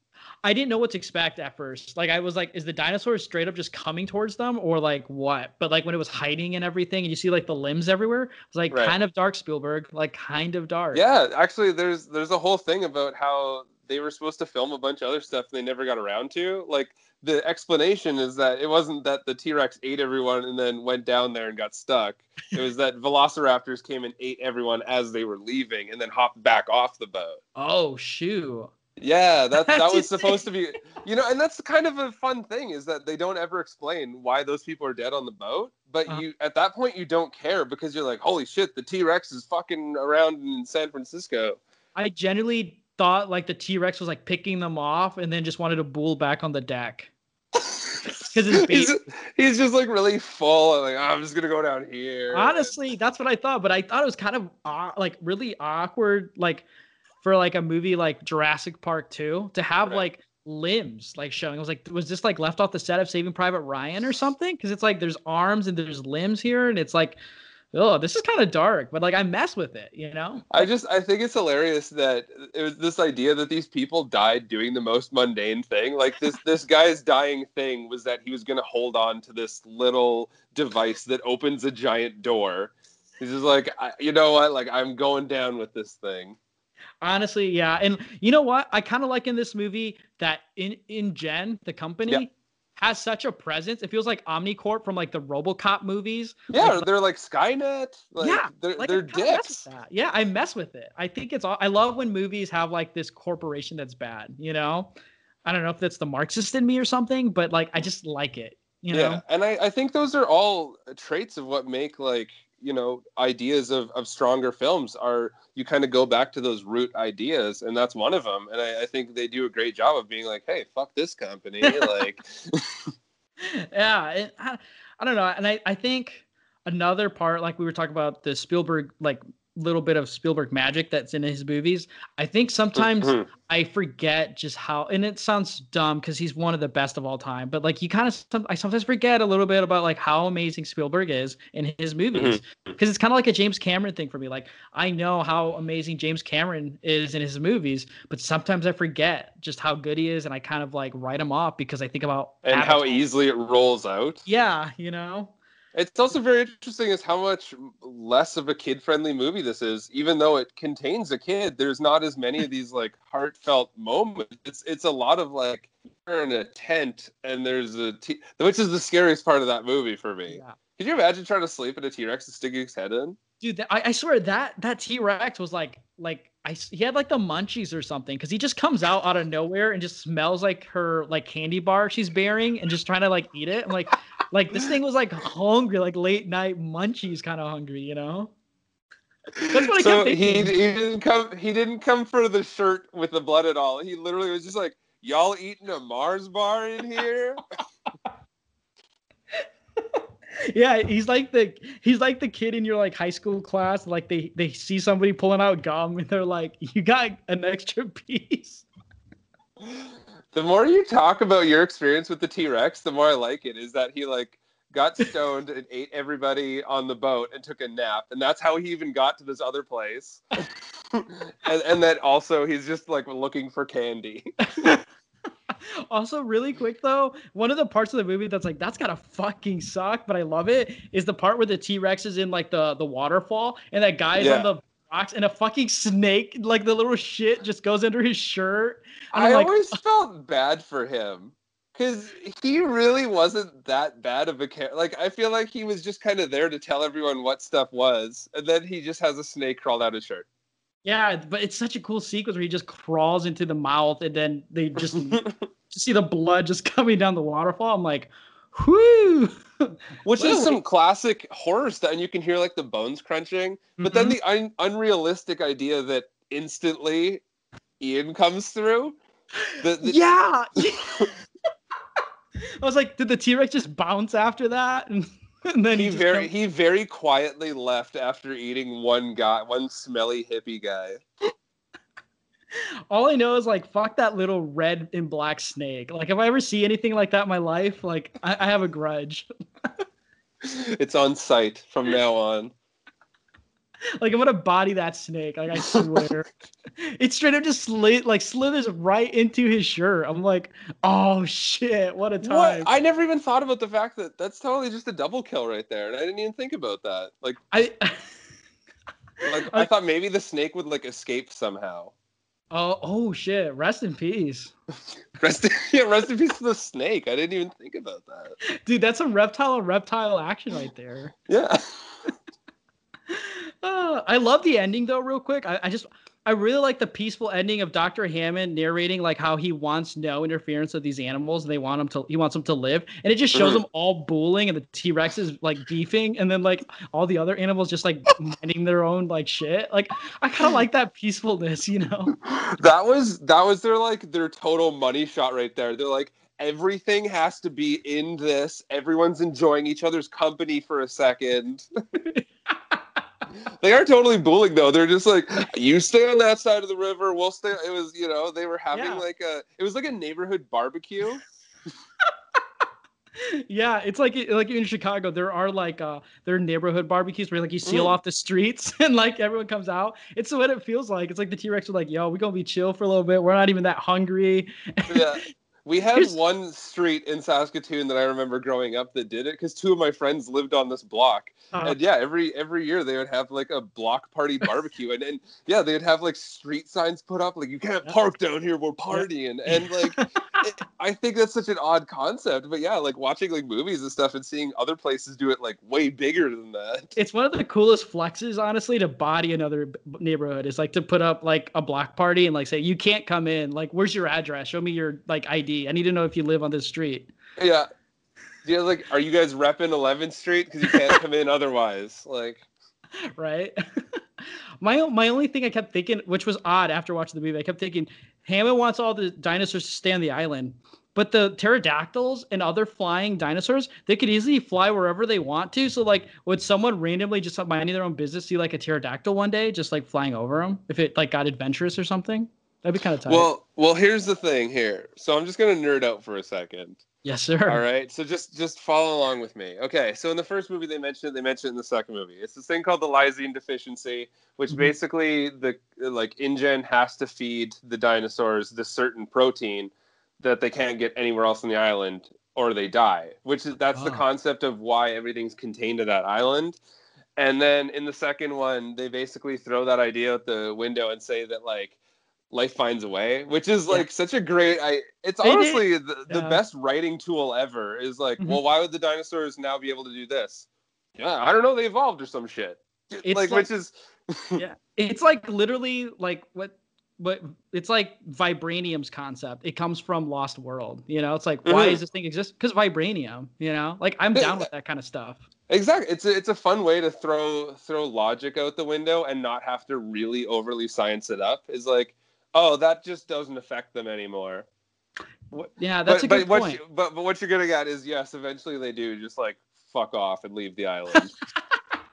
I didn't know what to expect at first. Like I was like, is the dinosaur straight up just coming towards them or like what? But like when it was hiding and everything, and you see like the limbs everywhere, it was like Right. kind of dark Spielberg, like kind of dark. Yeah, actually, there's there's a whole thing about how they were supposed to film a bunch of other stuff and they never got around to. Like the explanation is that it wasn't that the T Rex ate everyone and then went down there and got stuck. It was that Velociraptors came and ate everyone as they were leaving and then hopped back off the boat. Oh shoot. Yeah, that that was supposed to be, you know, and that's kind of a fun thing is that they don't ever explain why those people are dead on the boat. But Uh-huh. you, at that point, you don't care because you're like, holy shit, the T Rex is fucking around in San Francisco. I genuinely thought like the T Rex was like picking them off and then just wanted to bull back on the deck. Because he's, he's just like really full and like "Oh, I'm just gonna go down here. Honestly, that's what I thought, but I thought it was kind of aw- like really awkward, like for like a movie like Jurassic Park 2 to have Right. like limbs like showing. I was like, was this like left off the set of Saving Private Ryan or something? Because it's like there's arms and there's limbs here, and it's like, oh, this is kind of dark, but like I mess with it, you know? I just I think it's hilarious that it was this idea that these people died doing the most mundane thing. Like this this guy's dying thing was that he was gonna hold on to this little device that opens a giant door. He's just like, I, you know what? Like I'm going down with this thing. Honestly, yeah. And you know what? I kind of like in this movie that in InGen, the company. Has such a presence. It feels like Omnicorp from like the RoboCop movies. Yeah, Like, they're like Skynet. Like, yeah, they're like, they're dicks. that. Yeah, I mess with it. I think it's all. I love when movies have like this corporation that's bad. You know, I don't know if that's the Marxist in me or something, but like I just like it. You know. Yeah, and I, I think those are all traits of what make like you know ideas of, of stronger films are you kind of go back to those root ideas and that's one of them and I, I think they do a great job of being like hey fuck this company like yeah I, I don't know and I, I think another part like we were talking about the spielberg like little bit of spielberg magic that's in his movies. I think sometimes Mhm. i forget just how and it sounds dumb because he's one of the best of all time but like you kind of i sometimes forget a little bit about like how amazing spielberg is in his movies because it's kind of like a james cameron thing for me. Like i know how amazing james cameron is in his movies but sometimes i forget just how good he is and i kind of like write him off because i think about and how easily it rolls out. Yeah, you know. It's also very interesting is how much less of a kid-friendly movie this is. Even though it contains a kid, there's not as many of these like heartfelt moments. It's it's a lot of like you're in a tent and there's a t- which is the scariest part of that movie for me. Yeah. Could you imagine trying to sleep in a T-Rex and sticking his head in? Dude, that, I, I swear that that T Rex was like like I he had like the munchies or something because he just comes out out of nowhere and just smells like her like candy bar she's bearing and just trying to like eat it. I'm like like this thing was like hungry, like late night munchies kind of hungry, you know. That's what I so kept he, he didn't come he didn't come for the shirt with the blood at all. He literally was just like, "Y'all eating a Mars bar in here?" yeah, he's like the he's like the kid in your like high school class. Like they they see somebody pulling out gum and they're like, "You got an extra piece." the more you talk about your experience with the T-Rex, the more I like it. Is that he like got stoned and ate everybody on the boat and took a nap, and that's how he even got to this other place. and and that also he's just like looking for candy. Also, really quick though, one of the parts of the movie that's like that's gotta fucking suck, but I love it is the part where the T Rex is in like the the waterfall and that guy's Yeah. on the rocks and a fucking snake, like the little shit, just goes under his shirt. I like, always felt bad for him because he really wasn't that bad of a character. Like I feel like he was just kind of there to tell everyone what stuff was, and then he just has a snake crawled out his shirt. Yeah, but it's such a cool sequence where he just crawls into the mouth and then they just just see the blood just coming down the waterfall. I'm like, whoo. Which is some classic horror stuff, and you can hear like the bones crunching. But then mm-hmm. the un- unrealistic idea that instantly Ian comes through. The, the- Yeah. I was like, did the T Rex just bounce after that? And, and then he, he very he very quietly left after eating one guy, one smelly hippie guy. all I know is like, fuck that little red and black snake. Like, if I ever see anything like that in my life, like, I, I have a grudge. It's on site from now on. like, I'm gonna body that snake. Like, I swear. it straight up just slit, like slithers right into his shirt. I'm like, oh shit, what a time. What? I never even thought about the fact that that's totally just a double kill right there, and I didn't even think about that. Like, I, like I thought maybe the snake would like escape somehow. oh, oh shit. Rest in peace. Rest, yeah, rest in peace to the snake. I didn't even think about that. Dude, that's a reptile reptile action right there. Yeah. Uh, I love the ending though, real quick. I, I just I really like the peaceful ending of Dr. Hammond narrating like how he wants no interference of these animals and they want him to he wants them to live. And it just shows Mhm. them all bullying and the T-Rex is like beefing and then like all the other animals just like minding their own like shit. Like I kind of like that peacefulness, you know. that was that was their like their total money shot right there. They're like everything has to be in this. Everyone's enjoying each other's company for a second. they are totally bullying though. They're just like you stay on that side of the river, we'll stay. It was you know they were having Yeah. like a it was like a neighborhood barbecue. Yeah, it's like like in Chicago, there are like uh there are neighborhood barbecues where like you seal Mm. off the streets and like everyone comes out. It's what it feels like. It's like the T Rex are like, yo, we're gonna be chill for a little bit. We're not even that hungry. yeah. We had Here's- one street in Saskatoon that I remember growing up that did it because two of my friends lived on this block. Uh-huh. And yeah, every every year they would have like a block party barbecue, and, and yeah, they'd have like street signs put up like you can't park down here, we're partying, and like it, I think that's such an odd concept, but yeah, like watching like movies and stuff and seeing other places do it like way bigger than that. it's one of the coolest flexes, honestly, to body another neighborhood. Is like to put up like a block party and like say you can't come in. Like, where's your address? Show me your like ID. I need to know if you live on this street. Yeah, yeah, like are you guys repping 11th Street because you can't come in otherwise? Like, right? my my only thing I kept thinking, which was odd after watching the movie, I kept thinking Hammond wants all the dinosaurs to stay on the island, but the pterodactyls and other flying dinosaurs, they could easily fly wherever they want to. So like, would someone randomly just minding their own business see like a pterodactyl one day, just like flying over them, if it like got adventurous or something? That'd be kind of tight. well, well, here's the thing here. So I'm just gonna nerd out for a second. yes, sir. All right, so just just follow along with me. Okay, so in the first movie they mentioned it, they mentioned it in the second movie. It's this thing called the lysine deficiency, which Mhm. basically the like InGen has to feed the dinosaurs this certain protein that they can't get anywhere else on the island or they die. Which is that's the Ah. concept of why everything's contained to that island. And then in the second one, they basically throw that idea out the window and say that like life finds a way, which is Yeah. like such a great. I it's It honestly the, the Yeah. best writing tool ever. Is like, Mhm. well, why would the dinosaurs now be able to do this? Yeah, I don't know. They evolved or some shit. It's like, like- which is yeah, it's like literally like what. But it's like vibranium's concept. It comes from Lost World. You know, it's like why Mhm. does this thing exist? Because vibranium. You know, like I'm down with that kind of stuff. exactly. It's a, it's a fun way to throw throw logic out the window and not have to really overly science it up. Is like, oh, that just doesn't affect them anymore. Yeah, that's but, a but good what point. You, but but what you're gonna get is yes, eventually they do just like fuck off and leave the island.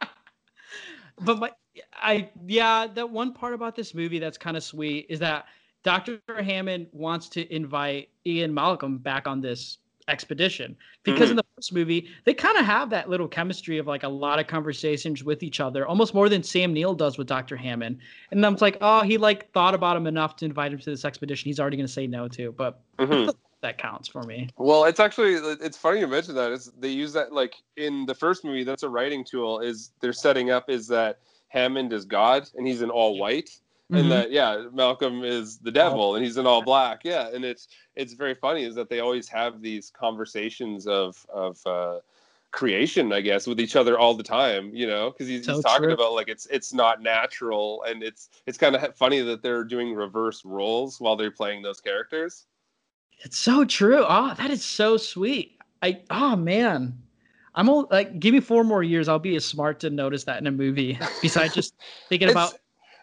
but my I yeah, that one part about this movie that's kind of sweet is that Dr. Hammond wants to invite Ian Malcolm back on this expedition because in the first movie they kind of have that little chemistry of like a lot of conversations with each other almost more than Sam Neill does with Dr. Hammond and I'm like oh he like thought about him enough to invite him to this expedition he's already going to say no to but Mhm. that counts for me Well, it's actually it's funny you mentioned that is they use that like in the first movie. That's a writing tool. Is they're setting up is that Hammond is God and he's in all white, Mhm. and that yeah Malcolm is the devil and he's in all black. Yeah, and it's it's very funny is that they always have these conversations of of uh, creation, I guess, with each other all the time. You know, because he's, So he's talking true. about like it's it's not natural, and it's it's kind of funny that they're doing reverse roles while they're playing those characters. It's so true. Oh, that is so sweet. I oh man. I'm all, like give me four more years. I'll be as smart to notice that in a movie. Besides just thinking about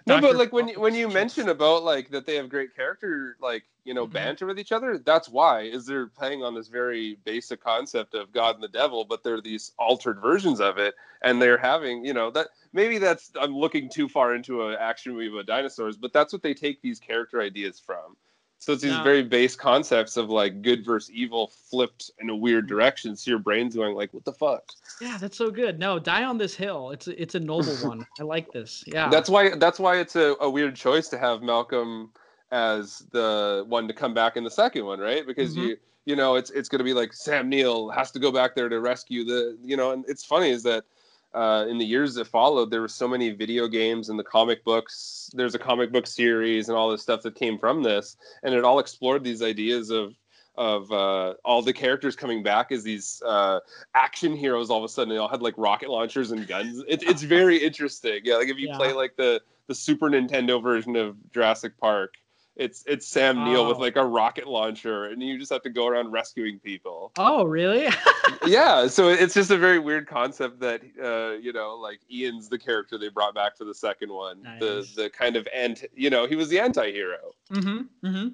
No, but like when you, when you mention about like that they have great character like you know Mhm. banter with each other, that's why is they're playing on this very basic concept of God and the devil, but they're these altered versions of it, and they're having you know that maybe that's I'm looking too far into an action movie about dinosaurs, but that's what they take these character ideas from. So it's these No. very base concepts of like good versus evil flipped in a Mm-hmm. weird direction. So your brain's going like, what the fuck? yeah, that's so good. No, die on this hill. It's a, it's a noble one. I like this. Yeah. That's why that's why it's a, a weird choice to have Malcolm as the one to come back in the second one, right? Because Mhm. you you know it's it's gonna be like Sam Neill has to go back there to rescue the you know, and it's funny is that uh, in the years that followed, there were so many video games and the comic books. There's a comic book series and all this stuff that came from this, and it all explored these ideas of of uh, all the characters coming back as these uh, action heroes. All of a sudden, they all had like rocket launchers and guns. It, it's very interesting. Yeah, like if you Yeah. play like the the Super Nintendo version of Jurassic Park, it's it's Sam Neill with Oh. like a rocket launcher, and you just have to go around rescuing people oh, really? yeah so it's just a very weird concept that uh you know like ian's the character they brought back for the second one the Nice. the kind of anti you know he was the anti-hero mm-hmm. Mm-hmm.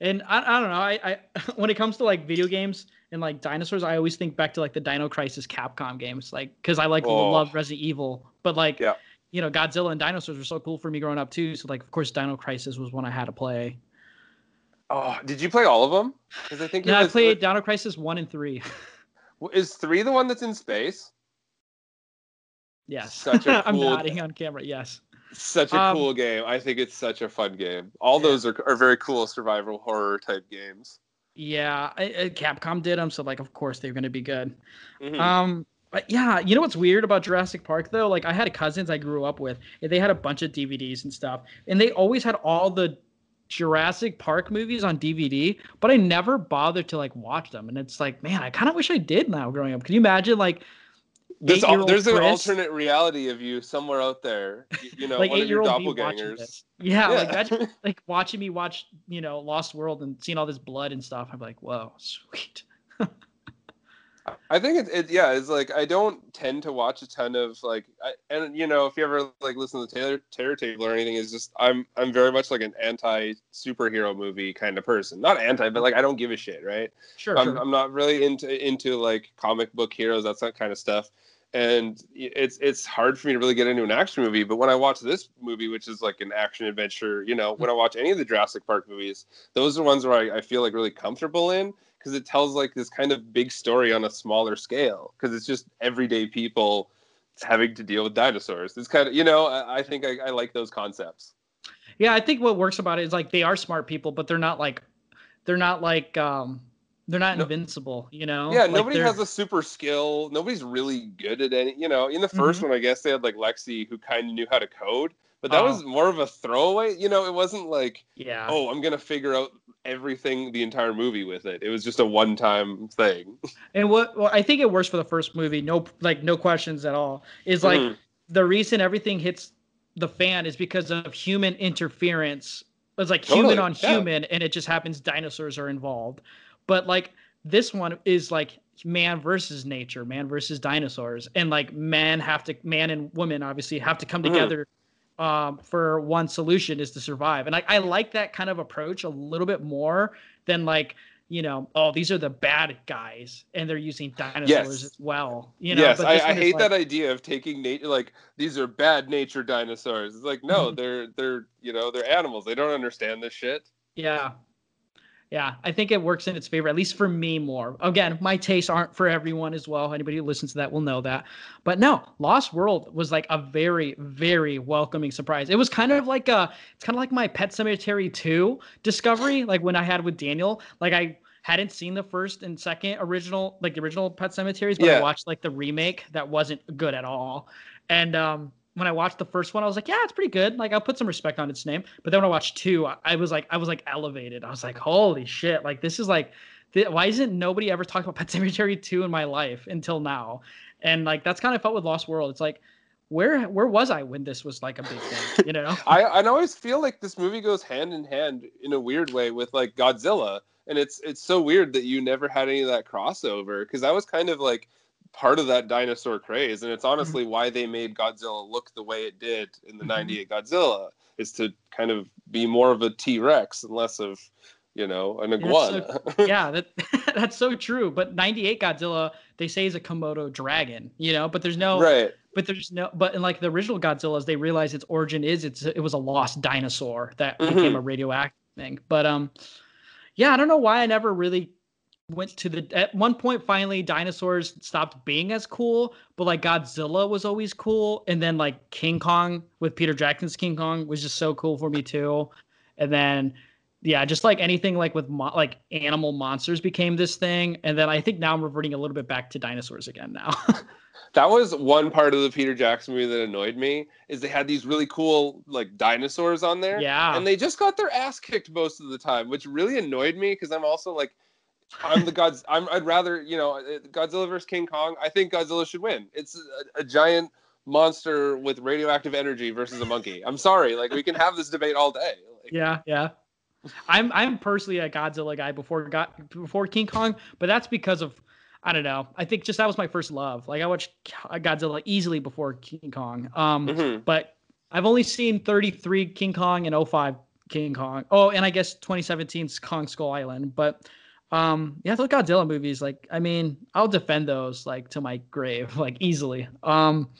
And I, I don't know. I, I when it comes to like video games and like dinosaurs, I always think back to like the Dino Crisis Capcom games, like because I like Oh. love Resident Evil, but like Yeah. You know Godzilla and dinosaurs were so cool for me growing up too. So like of course Dino Crisis was one I had to play. oh did you play all of them because i think Yeah, I played Dino Crisis one and three. is three the one that's in space Yes. Such a I'm cool- nodding on camera. Yes. such a Um, cool game i think it's such a fun game all those are, are very cool survival horror type games Yeah, I, I, Capcom did them, so like, of course they're gonna be good. Mhm. Um, yeah, you know what's weird about Jurassic Park though? Like, I had cousins I grew up with, they had a bunch of DVDs and stuff, and they always had all the Jurassic Park movies on DVD, but I never bothered to like watch them. And it's like, man, I kind of wish I did now growing up. Can you imagine like There's, al- there's an alternate reality of you somewhere out there. You know, like one of your doppelgangers. Yeah, like Yeah. imagine like watching me watch, you know, Lost World and seeing all this blood and stuff. I'm like, whoa, sweet. I think it's it yeah, it's like I don't tend to watch a ton of like I, and you know if you ever like listen to the Taylor Terror Table or anything, is just I'm I'm very much like an anti superhero movie kind of person. Not anti, but like I don't give a shit, right? Sure, I'm sure. I'm not really into into like comic book heroes, that's that kind of stuff. And it's it's hard for me to really get into an action movie. But when I watch this movie, which is like an action adventure, you know, when I watch any of the Jurassic Park movies, those are ones where I, I feel like really comfortable in because it tells like this kind of big story on a smaller scale because it's just everyday people having to deal with dinosaurs. It's kind of you know I, I think I, I like those concepts. Yeah, I think what works about it is like they are smart people, but they're not like they're not like um they're not invincible, you know? Yeah, Like, nobody they're- has a super skill. Nobody's really good at any. You know, in the 1st Mhm. one, I guess they had like Lexi who kind of knew how to code, but that was more of a throwaway. You know, it wasn't like, Yeah. oh, I'm gonna figure out everything the entire movie with it. It was just a one-time thing. And what well, I think it works for the first movie, no like no questions at all. Is like Mhm. the reason everything hits the fan is because of human interference. It's like Totally, human on yeah. human, and it just happens dinosaurs are involved. But like this one is like man versus nature, man versus dinosaurs, and like man have to man and woman obviously have to come Mhm. together um, for one solution is to survive. And I, I like that kind of approach a little bit more than like you know, oh, these are the bad guys, and they're using dinosaurs Yes. as well. You know, yes, but I, I hate like- that idea of taking nature like these are bad nature dinosaurs. It's like no, they're they're you know they're animals. They don't understand this shit. Yeah. Yeah, I think it works in its favor, at least for me more. Again, my tastes aren't for everyone as well. Anybody who listens to that will know that. But no, Lost World was like a very, very welcoming surprise. It was kind of like a, it's kind of like my Pet Sematary 2 discovery, like when I had with Daniel. Like I hadn't seen the first and second original, like the original Pet Cemeteries, but I watched like the remake that wasn't good at all. And um, when I watched the first one, I was like, yeah, it's pretty good. Like I'll put some respect on its name. But then when I watched two, I, I was like, I was like elevated. I was like, holy shit! Like this is like, th- why isn't nobody ever talked about Pet Sematary two in my life until now? And like that's kind of felt with Lost World. It's like, where where was I when this was like a big thing? You know? I I always feel like this movie goes hand in hand in a weird way with like Godzilla, and it's it's so weird that you never had any of that crossover because that was kind of like part of that dinosaur craze, and it's honestly why they made Godzilla look the way it did in the Mhm. '98 Godzilla is to kind of be more of a T Rex and less of you know an That's iguana. so- yeah, that that's so true. But '98 Godzilla, they say is a Komodo dragon, you know. But there's no Right. But there's no. But in like the original Godzillas, they realize its origin is it's it was a lost dinosaur that became Mhm. a radioactive thing. But um, yeah, I don't know why I never really went to the. At one point, finally, dinosaurs stopped being as cool. But like Godzilla was always cool, and then like King Kong with Peter Jackson's King Kong was just so cool for me too. And then yeah, just like anything like with mo- like animal monsters became this thing, and then I think now I'm reverting a little bit back to dinosaurs again now. That was one part of the Peter Jackson movie that annoyed me is they had these really cool like dinosaurs on there. Yeah. And they just got their ass kicked most of the time, which really annoyed me because I'm also like I'm the gods I'm I'd rather, you know, uh, Godzilla versus King Kong. I think Godzilla should win. It's a, a giant monster with radioactive energy versus a monkey. I'm sorry, like we can have this debate all day. Like, yeah, yeah. I'm I'm personally a Godzilla guy before got before King Kong, but that's because of I don't know. I think just that was my first love. Like I watched Godzilla easily before King Kong. Um, Mhm. but I've only seen 33 King Kong and 05 King Kong. Oh, and I guess 2017's Kong Skull Island. But um, yeah, those Godzilla movies, like I mean, I'll defend those like to my grave, like easily. Um,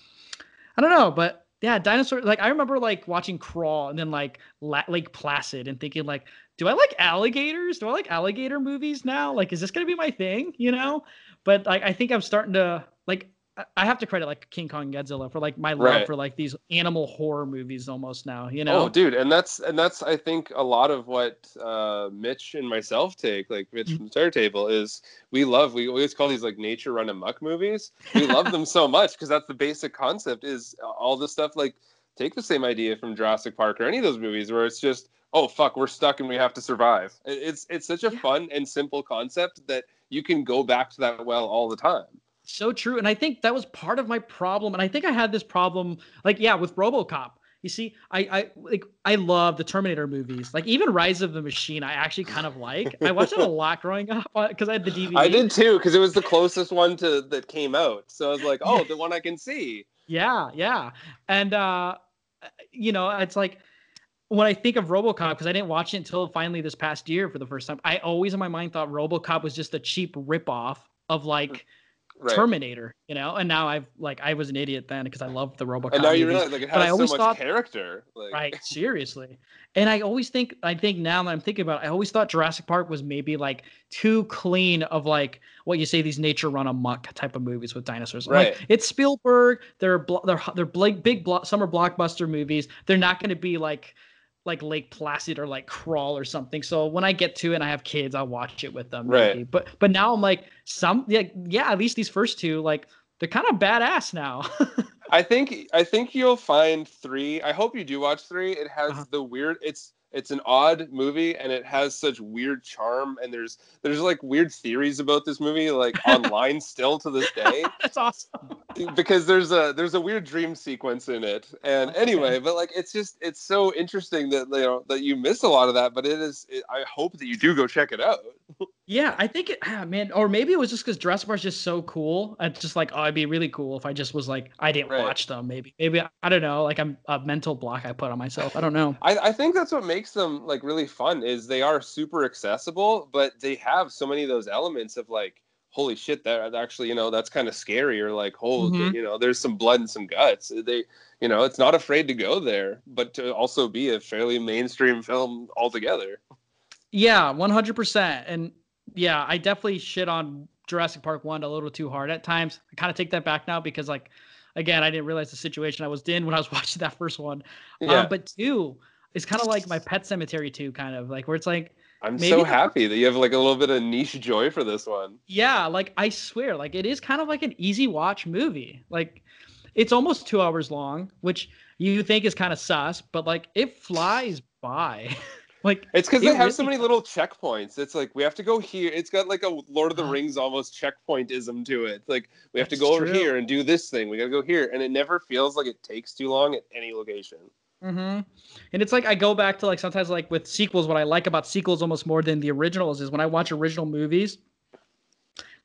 I don't know, but yeah, dinosaur. Like I remember like watching Crawl and then like La- Lake Placid and thinking like, do I like alligators? Do I like alligator movies now? Like, is this gonna be my thing? You know? But like, I think I'm starting to like. I- have to credit like King Kong and Godzilla for like my love Right. for like these animal horror movies almost now. You know. Oh, dude, and that's and that's I think a lot of what uh, Mitch and myself take, like Mitch Mm-hmm. from the Terror Table, is we love we always call these like nature run amok movies. We love them so much because that's the basic concept. Is all the stuff like take the same idea from Jurassic Park or any of those movies where it's just oh fuck we're stuck and we have to survive. It's it's such a fun and simple concept that you can go back to that well all the time. So true. And I think that was part of my problem. And I think I had this problem, like, yeah, with Robocop. You see, I, I like I love the Terminator movies. Like even Rise of the Machine, I actually kind of like. I watched it a lot growing up because I had the DVD. I did too because it was the closest one to that came out. So I was like, oh, the one I can see. Yeah, yeah. And uh you know, it's like when I think of RoboCop because I didn't watch it until finally this past year for the first time. I always in my mind thought RoboCop was just a cheap ripoff of like Right. Terminator, you know. And now I've like I was an idiot then because I loved the RoboCop. And now you realize like it but I has so always much thought character. Like, right seriously and i always think i think now that i'm thinking about it i always thought jurassic park was maybe like too clean of like what you say these nature run amok type of movies with dinosaurs Right. like it's spielberg they're blo- they're they're big big blo- summer blockbuster movies they're not going to be like like lake placid or like crawl or something so when i get to it and i have kids i'll watch it with them Right. maybe. but but now i'm like some yeah yeah at least these first two like they're kind of badass now I think I think you'll find three. I hope you do watch three. It has Uh-huh. the weird. It's it's an odd movie and it has such weird charm and there's there's like weird theories about this movie like online still to this day. That's awesome. Because there's a there's a weird dream sequence in it. And anyway but like it's just it's so interesting that you know that you miss a lot of that but it is it, i hope that you do go check it out Yeah, I think it, ah, man, or maybe it was just because Jurassic Park's just so cool. It's just like, oh, it'd be really cool if I just was like, I didn't Right. watch them. Maybe, maybe I don't know. Like I'm a mental block I put on myself. I don't know. I, I think that's what makes them like really fun is they are super accessible, but they have so many of those elements of like, holy shit, that actually, you know, that's kind of scary, or like, oh, Mhm. you know, there's some blood and some guts. They, you know, it's not afraid to go there, but to also be a fairly mainstream film altogether. Yeah, one hundred percent. And yeah, I definitely shit on Jurassic Park one a little too hard at times. I kind of take that back now because like, again, I didn't realize the situation I was in when I was watching that first one. Yeah. Um, but two is kind of like my Pet Sematary two, kind of like where it's like. I'm so happy that you have like a little bit of niche joy for this one. Yeah, like I swear, like it is kind of like an easy watch movie. Like it's almost two hours long, which you think is kind of sus, but like it flies by. like It's because it they have so many little checkpoints. It's like we have to go here. It's got like a Lord of the Uh-huh. Rings almost checkpointism to it. Like we have to That's go over true. here and do this thing. We got to go here, and it never feels like it takes too long at any location. Mm-hmm. And it's like I go back to like sometimes like with sequels, what I like about sequels almost more than the originals is when I watch original movies.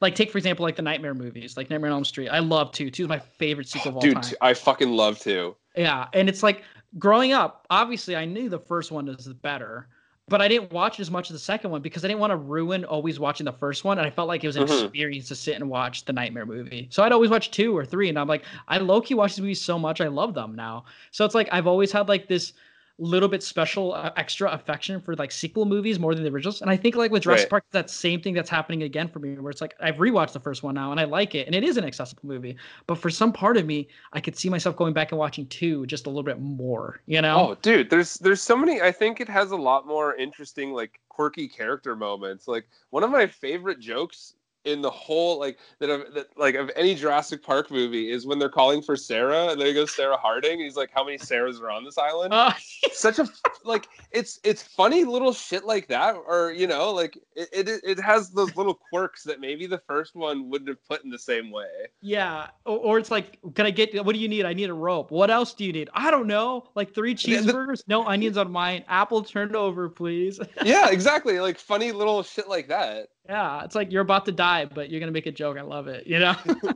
Like take for example like the Nightmare movies, like Nightmare on Elm Street. I love two. Two is my favorite sequel of all Dude, time. I fucking love two. Yeah, and it's like growing up, obviously I knew the first one was better, but I didn't watch as much of the second one because I didn't want to ruin always watching the first one, and I felt like it was an Mhm. experience to sit and watch the Nightmare movie. So I'd always watch two or three, and I'm like, I low key watch these movies so much, I love them now. So it's like I've always had like this little bit special uh, extra affection for like sequel movies more than the originals and i think like with jurassic Right. park that same thing that's happening again for me where it's like i've rewatched the first one now and i like it and it is an accessible movie but for some part of me i could see myself going back and watching two just a little bit more you know Oh, dude, there's there's so many. I think it has a lot more interesting, like quirky character moments. Like one of my favorite jokes in the whole like that of that like of any Jurassic Park movie is when they're calling for Sarah and there goes Sarah Harding. He's like, "How many Sarahs are on this island?" Uh, Such a like it's it's funny little shit like that, or you know, like it, it it has those little quirks that maybe the first one wouldn't have put in the same way. yeah or, or it's like can i get what do you need i need a rope what else do you need i don't know like three cheeseburgers no onions on mine apple turned over please Yeah, exactly. Like funny little shit like that. Yeah, it's like you're about to die, but you're gonna make a joke. I love it. You know.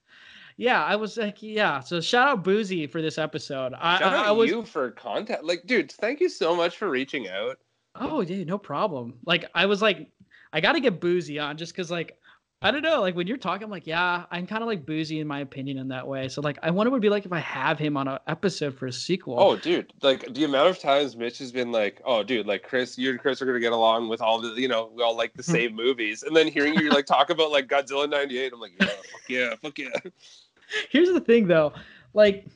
yeah, I was like, yeah. So shout out Boozy for this episode. I, Shout I, out I was. you for contact. Like, dude, thank you so much for reaching out. Oh, dude, no problem. Like I was like, I got to get Boozy on just because like. I don't know. Like when you're talking, I'm like, yeah, I'm kind of like boozy in my opinion in that way. So like, I wonder what it'd be like if I have him on an episode for a sequel. Oh, dude, like the amount of times Mitch has been like, "Oh, dude, like Chris, you and Chris are gonna get along with all the, you know, we all like the same movies," and then hearing you like talk about like Godzilla '98, I'm like, yeah, fuck yeah, fuck yeah. Here's the thing, though, like.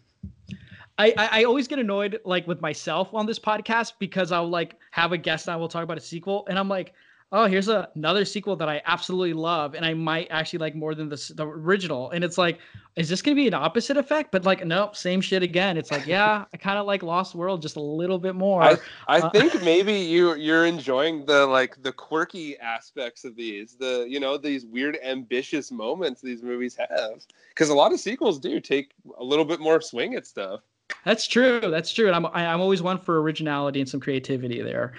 I, I, I always get annoyed like with myself on this podcast because I'll like have a guest and I will talk about a sequel and I'm like, oh, here's a, another sequel that I absolutely love and I might actually like more than the, the original. And it's like, is this going to be an opposite effect? But like, nope, same shit again. It's like, yeah, I kind of like Lost World just a little bit more. I, I Uh, think maybe you you're enjoying the like the quirky aspects of these, the you know these weird ambitious moments these movies have, because a lot of sequels do take a little bit more swing at stuff. That's true. That's true. And I'm I- I'm always one for originality and some creativity there.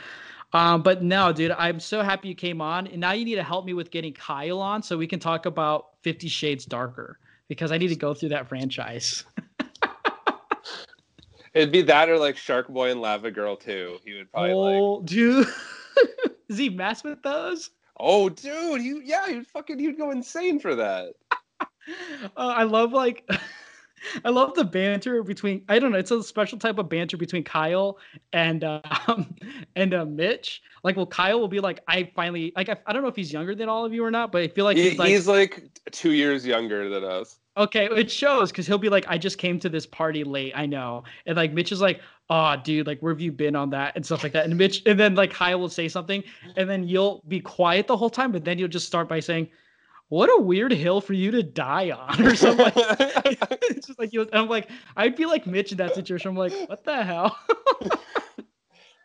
Um, but no, dude, I'm so happy you came on, and now you need to help me with getting Kyle on so we can talk about Fifty Shades Darker because I need to go through that franchise. It'd be that or like Shark Boy and Lava Girl too. He would probably like. oh, dude, is he mess with those? Oh, dude, you yeah, you'd fucking you'd go insane for that. Uh, I love like. I love the banter between I don't know it's a special type of banter between Kyle and um and uh, Mitch like well Kyle will be like I finally like I, I don't know if he's younger than all of you or not but I feel like He- he's like he's like two years younger than us. Okay, it shows because he'll be like, I just came to this party late. I know. And like Mitch is like, oh, dude, like where have you been on that and stuff like that. And Mitch, and then like Kyle will say something, and then you'll be quiet the whole time, but then you'll just start by saying, What a weird hill for you to die on, or something. it's just like you. I'm like, I'd be like Mitch in that situation. I'm like, what the hell?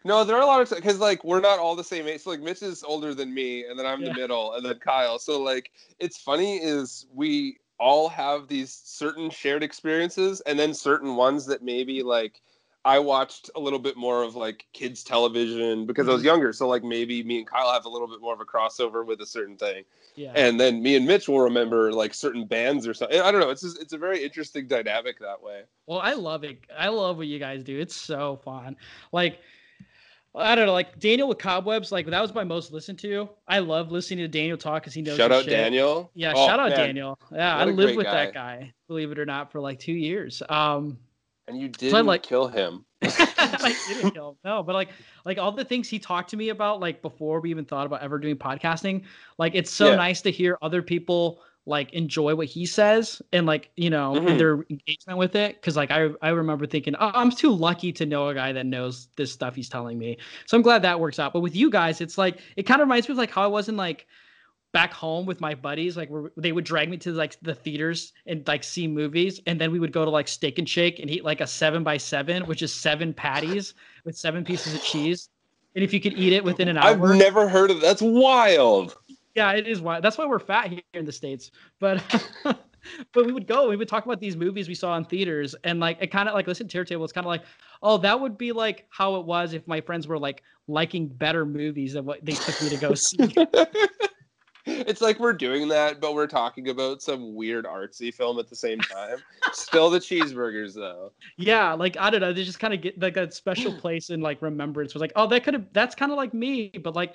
No, there are a lot of because like we're not all the same age. So like Mitch is older than me, and then I'm Yeah. the middle, and then Kyle. So like it's funny is we all have these certain shared experiences, and then certain ones that maybe like I watched a little bit more of like kids television because I was Mhm. younger. So like maybe me and Kyle have a little bit more of a crossover with a certain thing, Yeah. and then me and Mitch will remember like certain bands or something. I don't know. It's just, it's a very interesting dynamic that way. Well, I love it. I love what you guys do. It's so fun. Like, I don't know, like Daniel with Cobwebs, like that was my most listened to. I love listening to Daniel talk because he knows. Shout out shit. Daniel. Yeah, Oh, shout out man. Daniel. Yeah, I What a lived with guy. that guy, believe it or not, for like two years. Um, And you So I didn't like- kill him. I didn't kill him. No, but like like all the things he talked to me about, like before we even thought about ever doing podcasting, like it's so Yeah. nice to hear other people like enjoy what he says and like you know Mhm. their engagement with it. Cause like I I remember thinking, oh, I'm too lucky to know a guy that knows this stuff he's telling me. So I'm glad that works out. But with you guys, it's like it kind of reminds me of like how I was in like back home with my buddies like they would drag me to like the theaters and like see movies and then we would go to like steak and shake and eat like a seven by seven which is seven patties with seven pieces of cheese. And if you could eat it within an hour I've never heard of that's wild. yeah it is wild. That's why we're fat here in the states. But but we would go we would talk about these movies we saw in theaters and like it kind of like listen to table it's kind of like oh that would be like how it was if my friends were like liking better movies than what they took me to go see It's like we're doing that, but we're talking about some weird artsy film at the same time. Still the cheeseburgers though. Yeah, like I don't know, they just kind of get like that special place in like remembrance. Was like, oh, that could have that's kind of like me, but like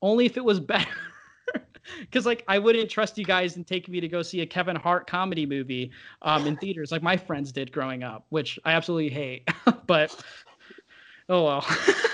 only if it was better. Because like I wouldn't trust you guys and take me to go see a Kevin Hart comedy movie um, in theaters like my friends did growing up, which I absolutely hate. but oh well.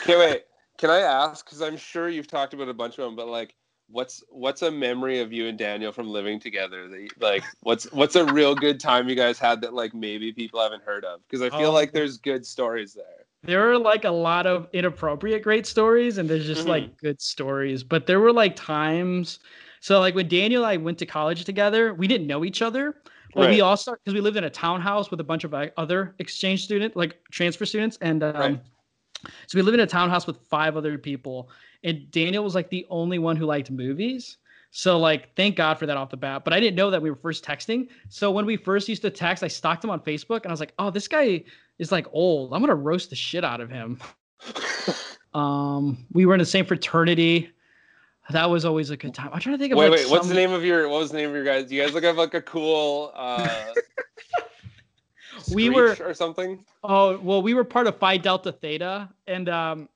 Okay, wait. Can I ask? Because I'm sure you've talked about a bunch of them, but like, what's what's a memory of you and Daniel from living together? That you, like, what's what's a real good time you guys had that like maybe people haven't heard of? Because I feel Um, like there's good stories there. there are like a lot of inappropriate great stories and there's just Mhm. like good stories but there were like times so like when daniel and i went to college together we didn't know each other but we all start because we lived in a townhouse with a bunch of other exchange student like transfer students and um, Right. So we lived in a townhouse with five other people and daniel was like the only one who liked movies so like thank god for that off the bat but i didn't know that we were first texting so when we first used to text i stalked him on facebook and i was like oh this guy is like old i'm gonna roast the shit out of him um we were in the same fraternity that was always a good time i'm trying to think of Wait, like wait. What's the name of your? What was the name of your guys? Do you guys look have like a cool? uh We were- or something. Oh well, we were part of Phi Delta Theta, and um,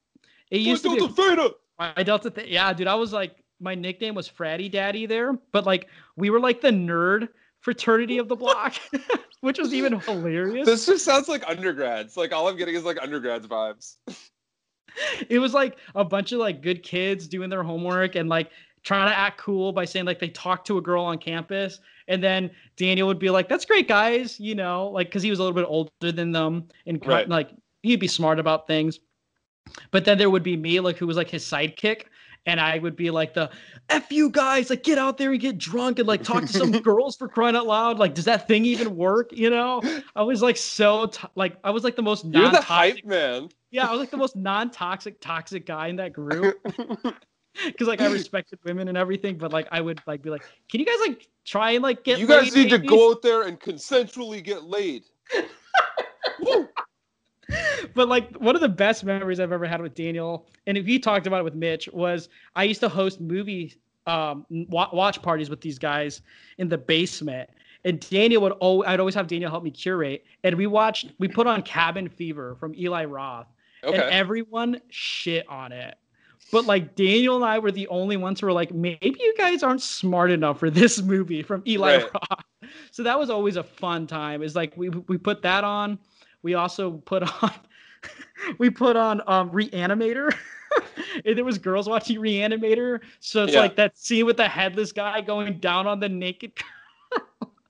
it used to be Theta. Phi Delta Theta. Yeah, dude, I was like, my nickname was Fratty Daddy there, but like we were like the nerd fraternity of the block, which was even hilarious. This just sounds like undergrads. Like all I'm getting is like undergrads vibes. it was like a bunch of like good kids doing their homework and like trying to act cool by saying like they talked to a girl on campus And then Daniel would be like, "That's great, guys," you know, like because he was a little bit older than them and Right. like he'd be smart about things. But then there would be me, like who was like his sidekick, and I would be like the "f you guys," like get out there and get drunk and like talk to some girls for crying out loud. Like, does that thing even work? You know, I was like so t- like I was like the most You're the hype man. yeah, I was like the most non-toxic, toxic guy in that group. Cause like I respected women and everything, but like I would like be like, can you guys like try and like get You guys need to go out there and consensually get laid. But like one of the best memories I've ever had with Daniel, and if you talked about it with Mitch, was I used to host movie um watch parties with these guys in the basement. And Daniel would always, I'd always have Daniel help me curate. And we watched, we put on Cabin Fever from Eli Roth. And everyone shit on it. But like Daniel and I were the only ones who were like, maybe you guys aren't smart enough for this movie from Eli Right. Roth. So that was always a fun time. Is like we we put that on. We also put on we put on um Reanimator. and there was girls watching Reanimator. So it's Yeah. like that scene with the headless guy going down on the naked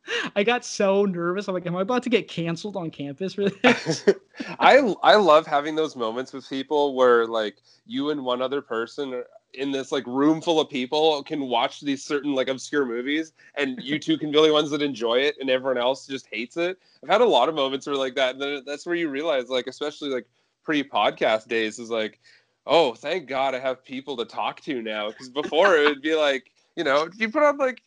I got so nervous. I'm like, am I about to get canceled on campus for this? I I love having those moments with people where like you and one other person are in this like room full of people can watch these certain like obscure movies and you two can be the only ones that enjoy it and everyone else just hates it. I've had a lot of moments where like that and then that's where you realize like especially like pre-podcast days is like oh thank god I have people to talk to now because before it would be like you know you put on like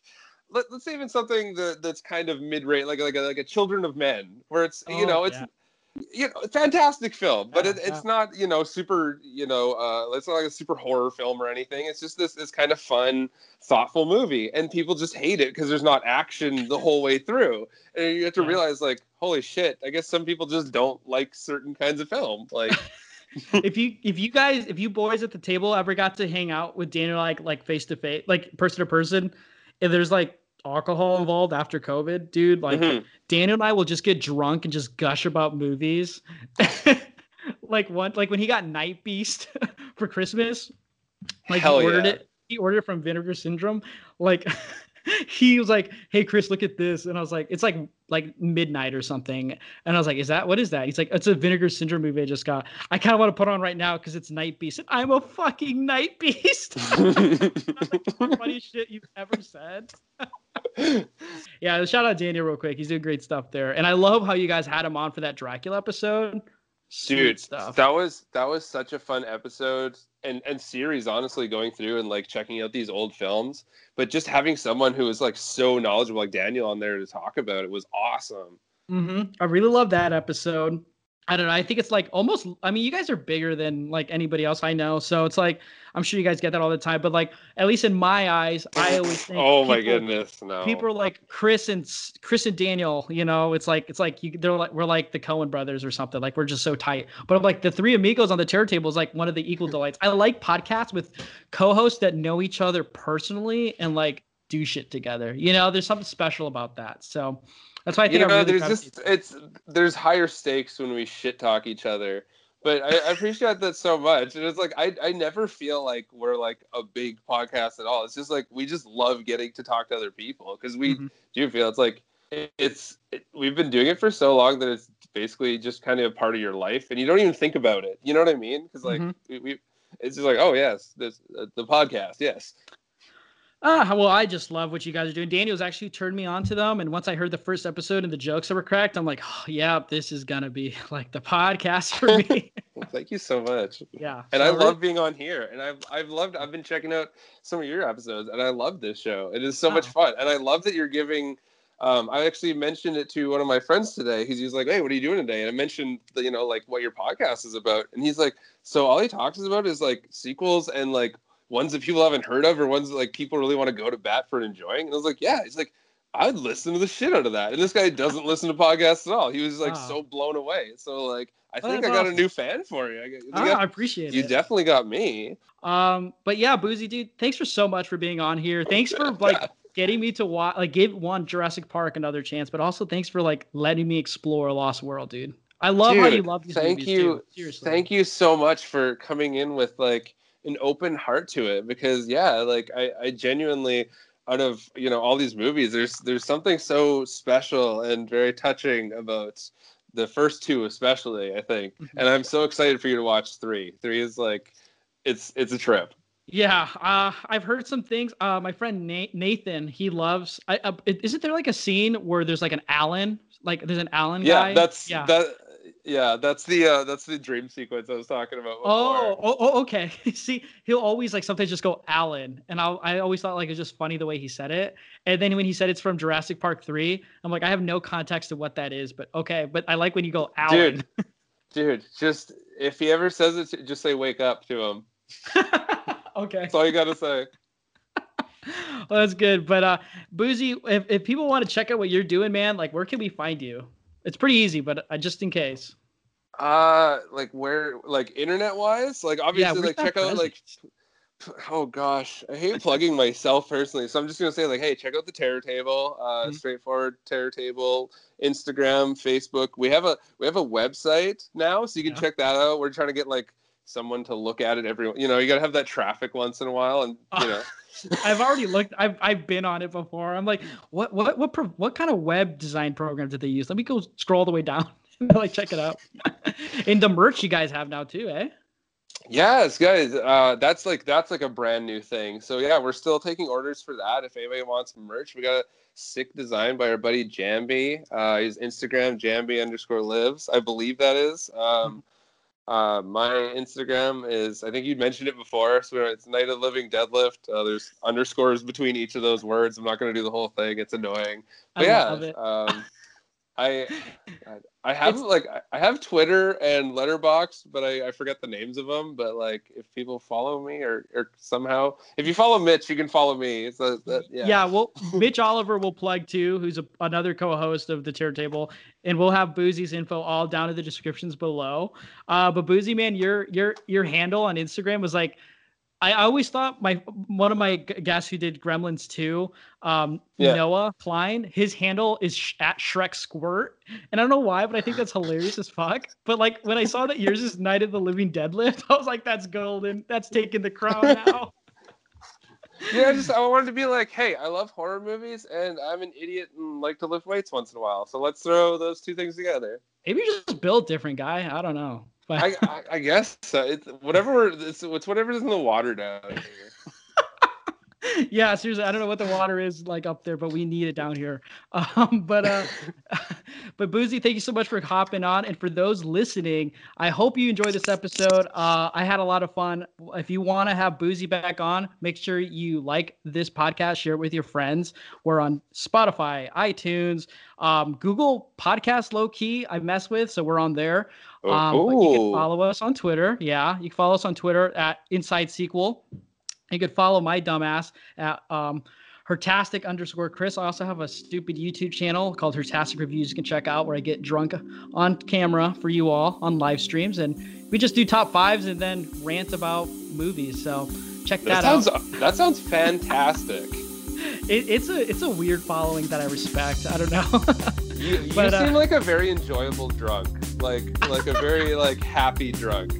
let, let's say even something that, that's kind of mid-rate like like a, like a Children of Men where it's you Oh, know it's yeah. you know, fantastic film, but it, Yeah, it's not, you know, super, you know, uh, it's not like a super horror film or anything. It's just this, this kind of fun, thoughtful movie, and people just hate it because there's not action the whole way through, and you have to Yeah. realize, like, holy shit, I guess some people just don't like certain kinds of film, like, if you if you guys if you boys at the table ever got to hang out with Daniel like like face to face like person to person, if there's like alcohol involved after COVID, dude, like Mhm. Daniel and I will just get drunk and just gush about movies. like one like when he got Night Beast for Christmas, like Hell he ordered yeah. it. He ordered it from Vinegar Syndrome. Like he was like, "Hey Chris, look at this," and I was like, "It's like like midnight or something." And I was like, "Is that what is that?" He's like, "It's a Vinegar Syndrome movie I just got. I kind of want to put on right now because it's Night Beast." And I'm a fucking Night Beast. Funniest shit you've ever said. yeah, shout out Daniel real quick. He's doing great stuff there, and I love how you guys had him on for that Dracula episode. Sweet dude stuff. that was that was such a fun episode and and series honestly going through and like checking out these old films but just having someone who is like so knowledgeable like daniel on there to talk about it was awesome hmm I really love that episode. I don't know. I think it's like almost. I mean, you guys are bigger than like anybody else I know, so it's like I'm sure you guys get that all the time. But like, at least in my eyes, I always think. oh my people- goodness no People are like Chris and Chris and Daniel. You know, it's like it's like you. They're like we're like the Coen brothers or something. Like we're just so tight. But I'm like the three amigos on the terror table is like one of the equal delights. I like podcasts with co-hosts that know each other personally and like do shit together. You know, there's something special about that. So that's why I think you know really there's just it's there's higher stakes when we shit talk each other. But I, I appreciate that so much. And it's like I, I never feel like we're like a big podcast at all. It's just like we just love getting to talk to other people because we Mhm. do feel it's like it's it, we've been doing it for so long that it's basically just kind of a part of your life and you don't even think about it. You know what i mean? Because like Mhm. we, we it's just like oh yes this uh, the podcast yes Ah, well, I just love what you guys are doing. Daniel's actually turned me on to them, and once I heard the first episode and the jokes that were cracked, I'm like, oh, yeah, this is gonna be like the podcast for me. Well, thank you so much yeah, and so I love being on here. And I've I've loved I've been checking out some of your episodes, and I love this show. It is so much Oh. fun, and I love that you're giving. Um, I actually mentioned it to one of my friends today. He's, he's like, "Hey, what are you doing today?" And I mentioned the, you know like what your podcast is about, and he's like, "So all he talks about is like sequels and like ones that people haven't heard of, or ones that like people really want to go to bat for enjoying." And I was like, "Yeah." He's like, "I'd listen to the shit out of that." And this guy doesn't listen to podcasts at all. He was like Wow. so blown away. So like, I Oh, think that's I got awesome. a new fan for you. I, got- you got- I appreciate you it. You definitely got me. Um, but yeah, Boozy dude, thanks for so much for being on here. Thanks for like getting me to watch, like, give one Jurassic Park another chance, but also thanks for like letting me explore Lost World, dude. I love how you love these thank movies you too. Seriously. thank you so much for coming in with like an open heart to it because yeah like i, I genuinely out of you know all these movies, there's there's something so special and very touching about the first two, especially. I think, Mm-hmm. and I'm so excited for you to watch three. Three is like, it's it's a trip. Yeah, uh, I've heard some things. Uh, my friend Nathan, he loves. I, uh, isn't there like a scene where there's like an Alan, like there's an Alan Yeah, guy? that's yeah. that. Yeah, that's the uh, that's the dream sequence I was talking about. Before. Oh, oh, oh, okay. See, he'll always like sometimes just go Alan, and I I always thought like it's just funny the way he said it. And then when he said it's from Jurassic Park three, I'm like I have no context to what that is, but okay. But I like when you go Alan. dude, dude, just if he ever says it, just say "wake up" to him. okay. That's all you gotta say. Well, that's good. But uh, Boozy, if if people want to check out what you're doing, man, like where can we find you? It's pretty easy, but uh, just in case. Uh, like where, like internet wise, like obviously, where's like check out like. Oh gosh, I hate plugging myself personally, so I'm just gonna say like, hey, check out the Terror Table, uh, Mhm. straightforward Terror Table, Instagram, Facebook. We have a we have a website now, so you can Yeah. check that out. We're trying to get like someone to look at it every, you know, you gotta have that traffic once in a while, and you know, I've already looked. I've I've been on it before. I'm like, what what what pro, what kind of web design program did they use? Let me go scroll all the way down and like check it out. and the merch you guys have now too, eh? Yes, guys. Uh, that's like that's like a brand new thing. So yeah, we're still taking orders for that. If anybody wants merch, we got a sick design by our buddy Jambi. Uh, his Instagram Jambi underscore lives. I believe that is. Um, uh, my Instagram is. I think you mentioned it before. So it's Night of Living Deadlift. Uh, there's underscores between each of those words. I'm not going to do the whole thing. It's annoying. But I yeah. love it. Um, I I have like I- have Twitter and Letterboxd, but I, I forget the names of them. But like, if people follow me or, or somehow, if you follow Mitch, you can follow me. It's a, that, yeah. Yeah. well, Mitch Oliver will plug too, who's a, another co-host of the Terror Table, and we'll have Boozy's info all down in the descriptions below. Uh, but Boozy man, your your your handle on Instagram was like. I always thought my one of my guests who did Gremlins 2, um, Yeah. Noah Klein, his handle is sh- at Shrek Squirt, and I don't know why, but I think that's hilarious as fuck. But like when I saw that yours is Night of the Living Deadlift, I was like, that's golden. That's taking the crown now. yeah. I just I wanted to be like, hey, I love horror movies, and I'm an idiot and like to lift weights once in a while. So let's throw those two things together. Maybe you're just built different, guy. I don't know. But I, I, I guess so. It's whatever. It's, it's whatever's in the water down here. yeah, seriously, I don't know what the water is like up there, but we need it down here. Um, but uh, but Boozy, thank you so much for hopping on, and for those listening, I hope you enjoyed this episode. Uh, I had a lot of fun. If you want to have Boozy back on, make sure you like this podcast, share it with your friends. We're on Spotify, iTunes, um, Google Podcast, low key. I mess with, so we're on there. Oh, Um, you can follow us on Twitter. Yeah, you can follow us on Twitter at Inside Sequel. You could follow my dumbass at um, Hertastic underscore Chris. I also have a stupid YouTube channel called Hertastic Reviews you can check out where I get drunk on camera for you all on live streams. And we just do top fives and then rant about movies. So check that, That sounds out. that sounds fantastic. It, it's a it's a weird following that I respect. I don't know. You, you But, uh, seem like a very enjoyable drunk, like like a very like happy drunk.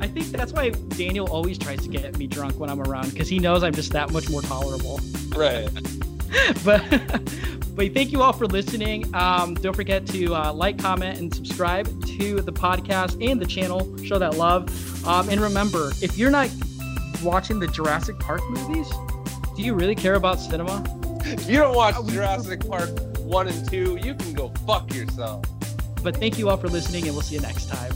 I think that's why Daniel always tries to get me drunk when I'm around because he knows I'm just that much more tolerable. Right. but but thank you all for listening. Um, don't forget to uh, like, comment, and subscribe to the podcast and the channel. Show that love. Um, and remember, if you're not watching the Jurassic Park movies, do you really care about cinema? If you don't watch Jurassic Park one and two, you can go fuck yourself. But thank you all for listening, and we'll see you next time.